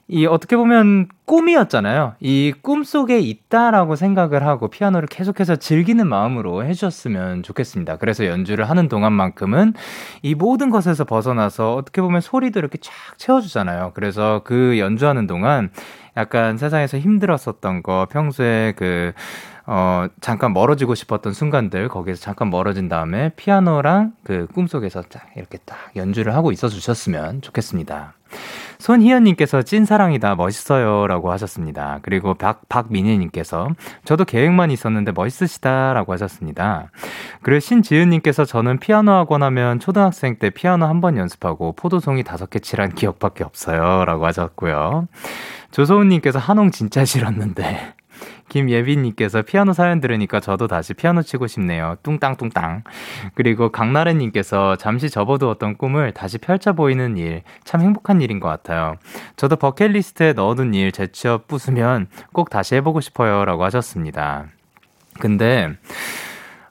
이 어떻게 보면 꿈이었잖아요. 이 꿈 속에 있다라고 생각을 하고 피아노를 계속해서 즐기는 마음으로 해주셨으면 좋겠습니다. 그래서 연주를 하는 동안만큼은 이 모든 것에서 벗어나서 어떻게 보면 소리도 이렇게 쫙 채워주잖아요. 그래서 그 연주하는 동안 약간 세상에서 힘들었었던 거, 평소에 그, 어, 잠깐 멀어지고 싶었던 순간들, 거기에서 잠깐 멀어진 다음에 피아노랑 그 꿈속에서 딱 이렇게 딱 연주를 하고 있어 주셨으면 좋겠습니다. 손희연님께서 찐사랑이다, 멋있어요. 라고 하셨습니다. 그리고 박, 박민희님께서 저도 계획만 있었는데 멋있으시다. 라고 하셨습니다. 그리고 신지은님께서 저는 피아노 학원 하면 초등학생 때 피아노 한 번 연습하고 포도송이 다섯 개 칠한 기억밖에 없어요. 라고 하셨고요. 조소은님께서 한홍 진짜 싫었는데 김예빈님께서 피아노 사연 들으니까 저도 다시 피아노 치고 싶네요. 뚱땅뚱땅. 그리고 강나래님께서 잠시 접어두었던 꿈을 다시 펼쳐 보이는 일, 참 행복한 일인 것 같아요. 저도 버킷리스트에 넣어둔 일 재취업 부수면 꼭 다시 해보고 싶어요. 라고 하셨습니다. 근데,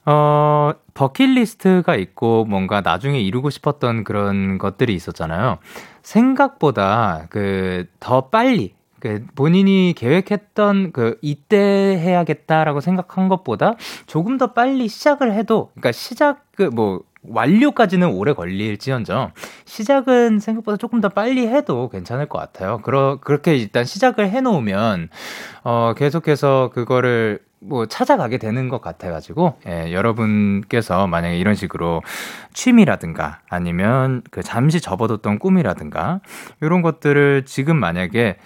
어, 버킷리스트가 있고 뭔가 나중에 이루고 싶었던 그런 것들이 있었잖아요. 생각보다 그 더 빨리 그 본인이 계획했던 그 이때 해야겠다라고 생각한 것보다 조금 더 빨리 시작을 해도 그러니까 시작 그뭐 완료까지는 오래 걸릴지언정 시작은 생각보다 조금 더 빨리 해도 괜찮을 것 같아요. 그러 그렇게 일단 시작을 해 놓으면 어 계속해서 그거를 뭐 찾아가게 되는 것 같아가지고 예, 여러분께서 만약에 이런 식으로 취미라든가 아니면 그 잠시 접어뒀던 꿈이라든가 이런 것들을 지금 만약에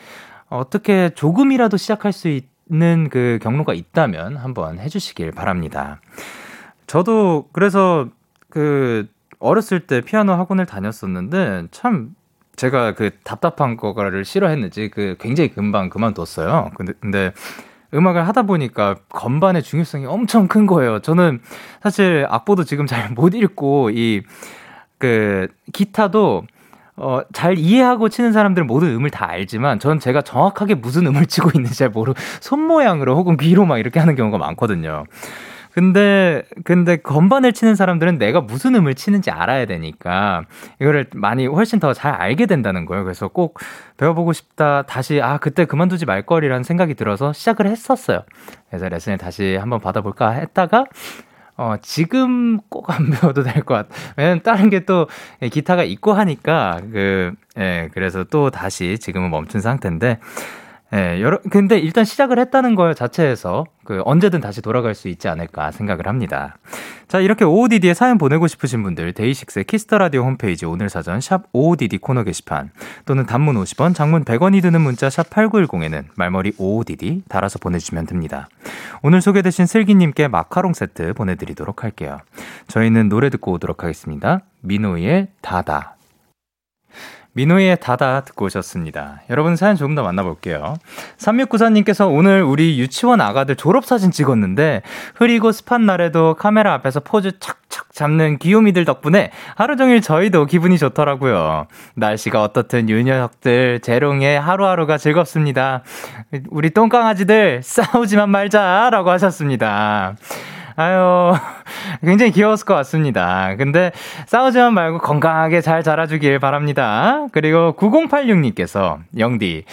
어떻게 조금이라도 시작할 수 있는 그 경로가 있다면 한번 해주시길 바랍니다. 저도 그래서 그 어렸을 때 피아노 학원을 다녔었는데 참 제가 그 답답한 거를 싫어했는지 그 굉장히 금방 그만뒀어요. 근데 근데 음악을 하다 보니까 건반의 중요성이 엄청 큰 거예요. 저는 사실 악보도 지금 잘 못 읽고 이 그 기타도 어, 잘 이해하고 치는 사람들은 모든 음을 다 알지만 전 제가 정확하게 무슨 음을 치고 있는지 잘 모르고 손 모양으로 혹은 귀로 막 이렇게 하는 경우가 많거든요. 근데 근데 건반을 치는 사람들은 내가 무슨 음을 치는지 알아야 되니까 이거를 많이 훨씬 더 잘 알게 된다는 거예요. 그래서 꼭 배워보고 싶다. 다시 아 그때 그만두지 말 걸이라는 생각이 들어서 시작을 했었어요. 그래서 레슨을 다시 한번 받아볼까 했다가 어, 지금 꼭 안 배워도 될 것 같. 왜냐면 다른 게 또 기타가 있고 하니까 그, 예, 그래서 또 다시 지금은 멈춘 상태인데 예, 여러, 근데 일단 시작을 했다는 거 자체에서 그 언제든 다시 돌아갈 수 있지 않을까 생각을 합니다. 자, 이렇게 OODD에 사연 보내고 싶으신 분들 데이식스의 키스 더 라디오 홈페이지 오늘 사전 샵 OODD 코너 게시판 또는 단문 50원, 장문 100원이 드는 문자 샵 8910에는 말머리 OODD 달아서 보내 주시면 됩니다. 오늘 소개되신 슬기 님께 마카롱 세트 보내 드리도록 할게요. 저희는 노래 듣고 오도록 하겠습니다. 민호의 다다. 민호의 다다 듣고 오셨습니다. 여러분 사연 조금 더 만나볼게요. 3694님께서 오늘 우리 유치원 아가들 졸업사진 찍었는데 흐리고 습한 날에도 카메라 앞에서 포즈 착착 잡는 귀요미들 덕분에 하루 종일 저희도 기분이 좋더라고요. 날씨가 어떻든 유 녀석들 재롱의 하루하루가 즐겁습니다. 우리 똥강아지들 싸우지만 말자라고 하셨습니다. 아유, 굉장히 귀여웠을 것 같습니다. 근데 싸우지만 말고 건강하게 잘 자라주길 바랍니다. 그리고 9086님께서, 영디,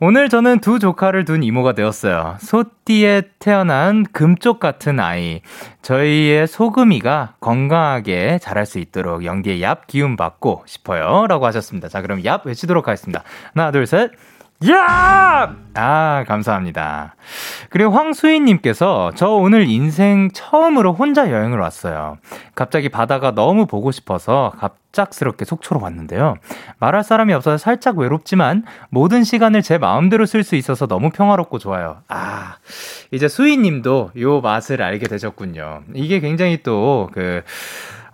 오늘 저는 두 조카를 둔 이모가 되었어요. 소띠에 태어난 금쪽 같은 아이. 저희의 소금이가 건강하게 자랄 수 있도록 영디의 얍 기운 받고 싶어요. 라고 하셨습니다. 자, 그럼 얍 외치도록 하겠습니다. 하나, 둘, 셋. 야! 아, 감사합니다. 그리고 황수인님께서 저 오늘 인생 처음으로 혼자 여행을 왔어요. 갑자기 바다가 너무 보고 싶어서 갑작스럽게 속초로 왔는데요. 말할 사람이 없어서 살짝 외롭지만 모든 시간을 제 마음대로 쓸 수 있어서 너무 평화롭고 좋아요. 아, 이제 수인님도 요 맛을 알게 되셨군요. 이게 굉장히 또 그,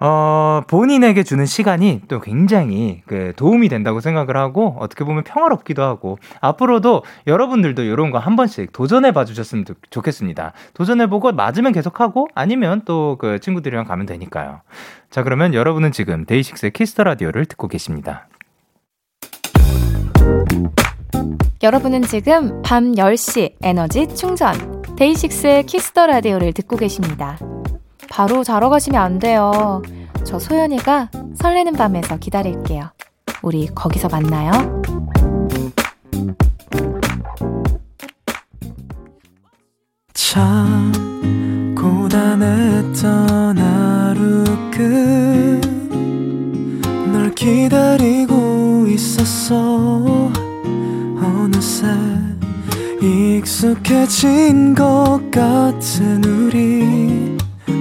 어, 본인에게 주는 시간이 또 굉장히 그 도움이 된다고 생각을 하고 어떻게 보면 평화롭기도 하고 앞으로도 여러분들도 이런 거 한 번씩 도전해 봐 주셨으면 좋겠습니다. 도전해 보고 맞으면 계속하고 아니면 또 그 친구들이랑 가면 되니까요. 자, 그러면 여러분은 지금 데이식스의 키스 더 라디오를 듣고 계십니다. 여러분은 지금 밤 10시 에너지 충전 데이식스의 키스 더 라디오를 듣고 계십니다. 바로 자러 가시면 안 돼요. 저 소연이가 설레는 밤에서 기다릴게요. 우리 거기서 만나요. 참 고단했던 하루 끝널 기다리고 있었어 어느새 익숙해진 것 같은 우리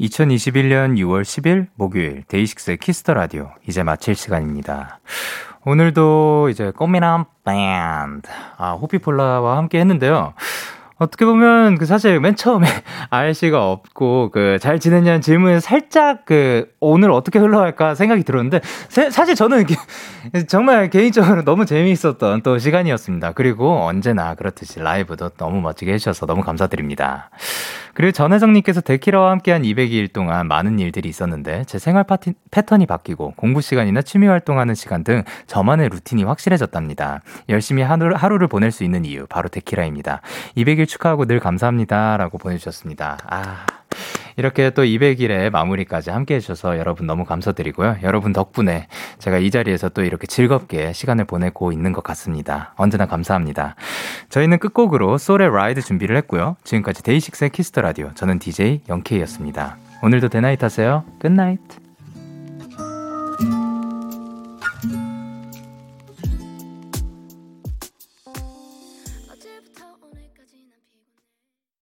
2021년 6월 10일 목요일 데이식스의 키스 더 라디오 이제 마칠 시간입니다. 오늘도 이제 꼬미남 밴드 아 호피폴라와 함께 했는데요. 어떻게 보면 그 사실 맨 처음에 아이씨가 없고 그 잘 지냈냐는 질문에 살짝 그 오늘 어떻게 흘러갈까 생각이 들었는데 사실 저는 정말 개인적으로 너무 재미있었던 또 시간이었습니다. 그리고 언제나 그렇듯이 라이브도 너무 멋지게 해주셔서 너무 감사드립니다. 그리고 전혜정님께서 데키라와 함께한 202일 동안 많은 일들이 있었는데 제 생활 파티, 패턴이 바뀌고 공부 시간이나 취미 활동하는 시간 등 저만의 루틴이 확실해졌답니다. 열심히 하루, 하루를 보낼 수 있는 이유 바로 데키라입니다. 200일 축하하고 늘 감사합니다라고 보내주셨습니다. 아. 이렇게 또 200일의 마무리까지 함께 해주셔서 여러분 너무 감사드리고요. 여러분 덕분에 제가 이 자리에서 또 이렇게 즐겁게 시간을 보내고 있는 것 같습니다. 언제나 감사합니다. 저희는 끝곡으로 솔의 Ride 준비를 했고요. 지금까지 데이식스의 키스 더 라디오. 저는 DJ 영케이였습니다. 오늘도 good night 하세요. Good night.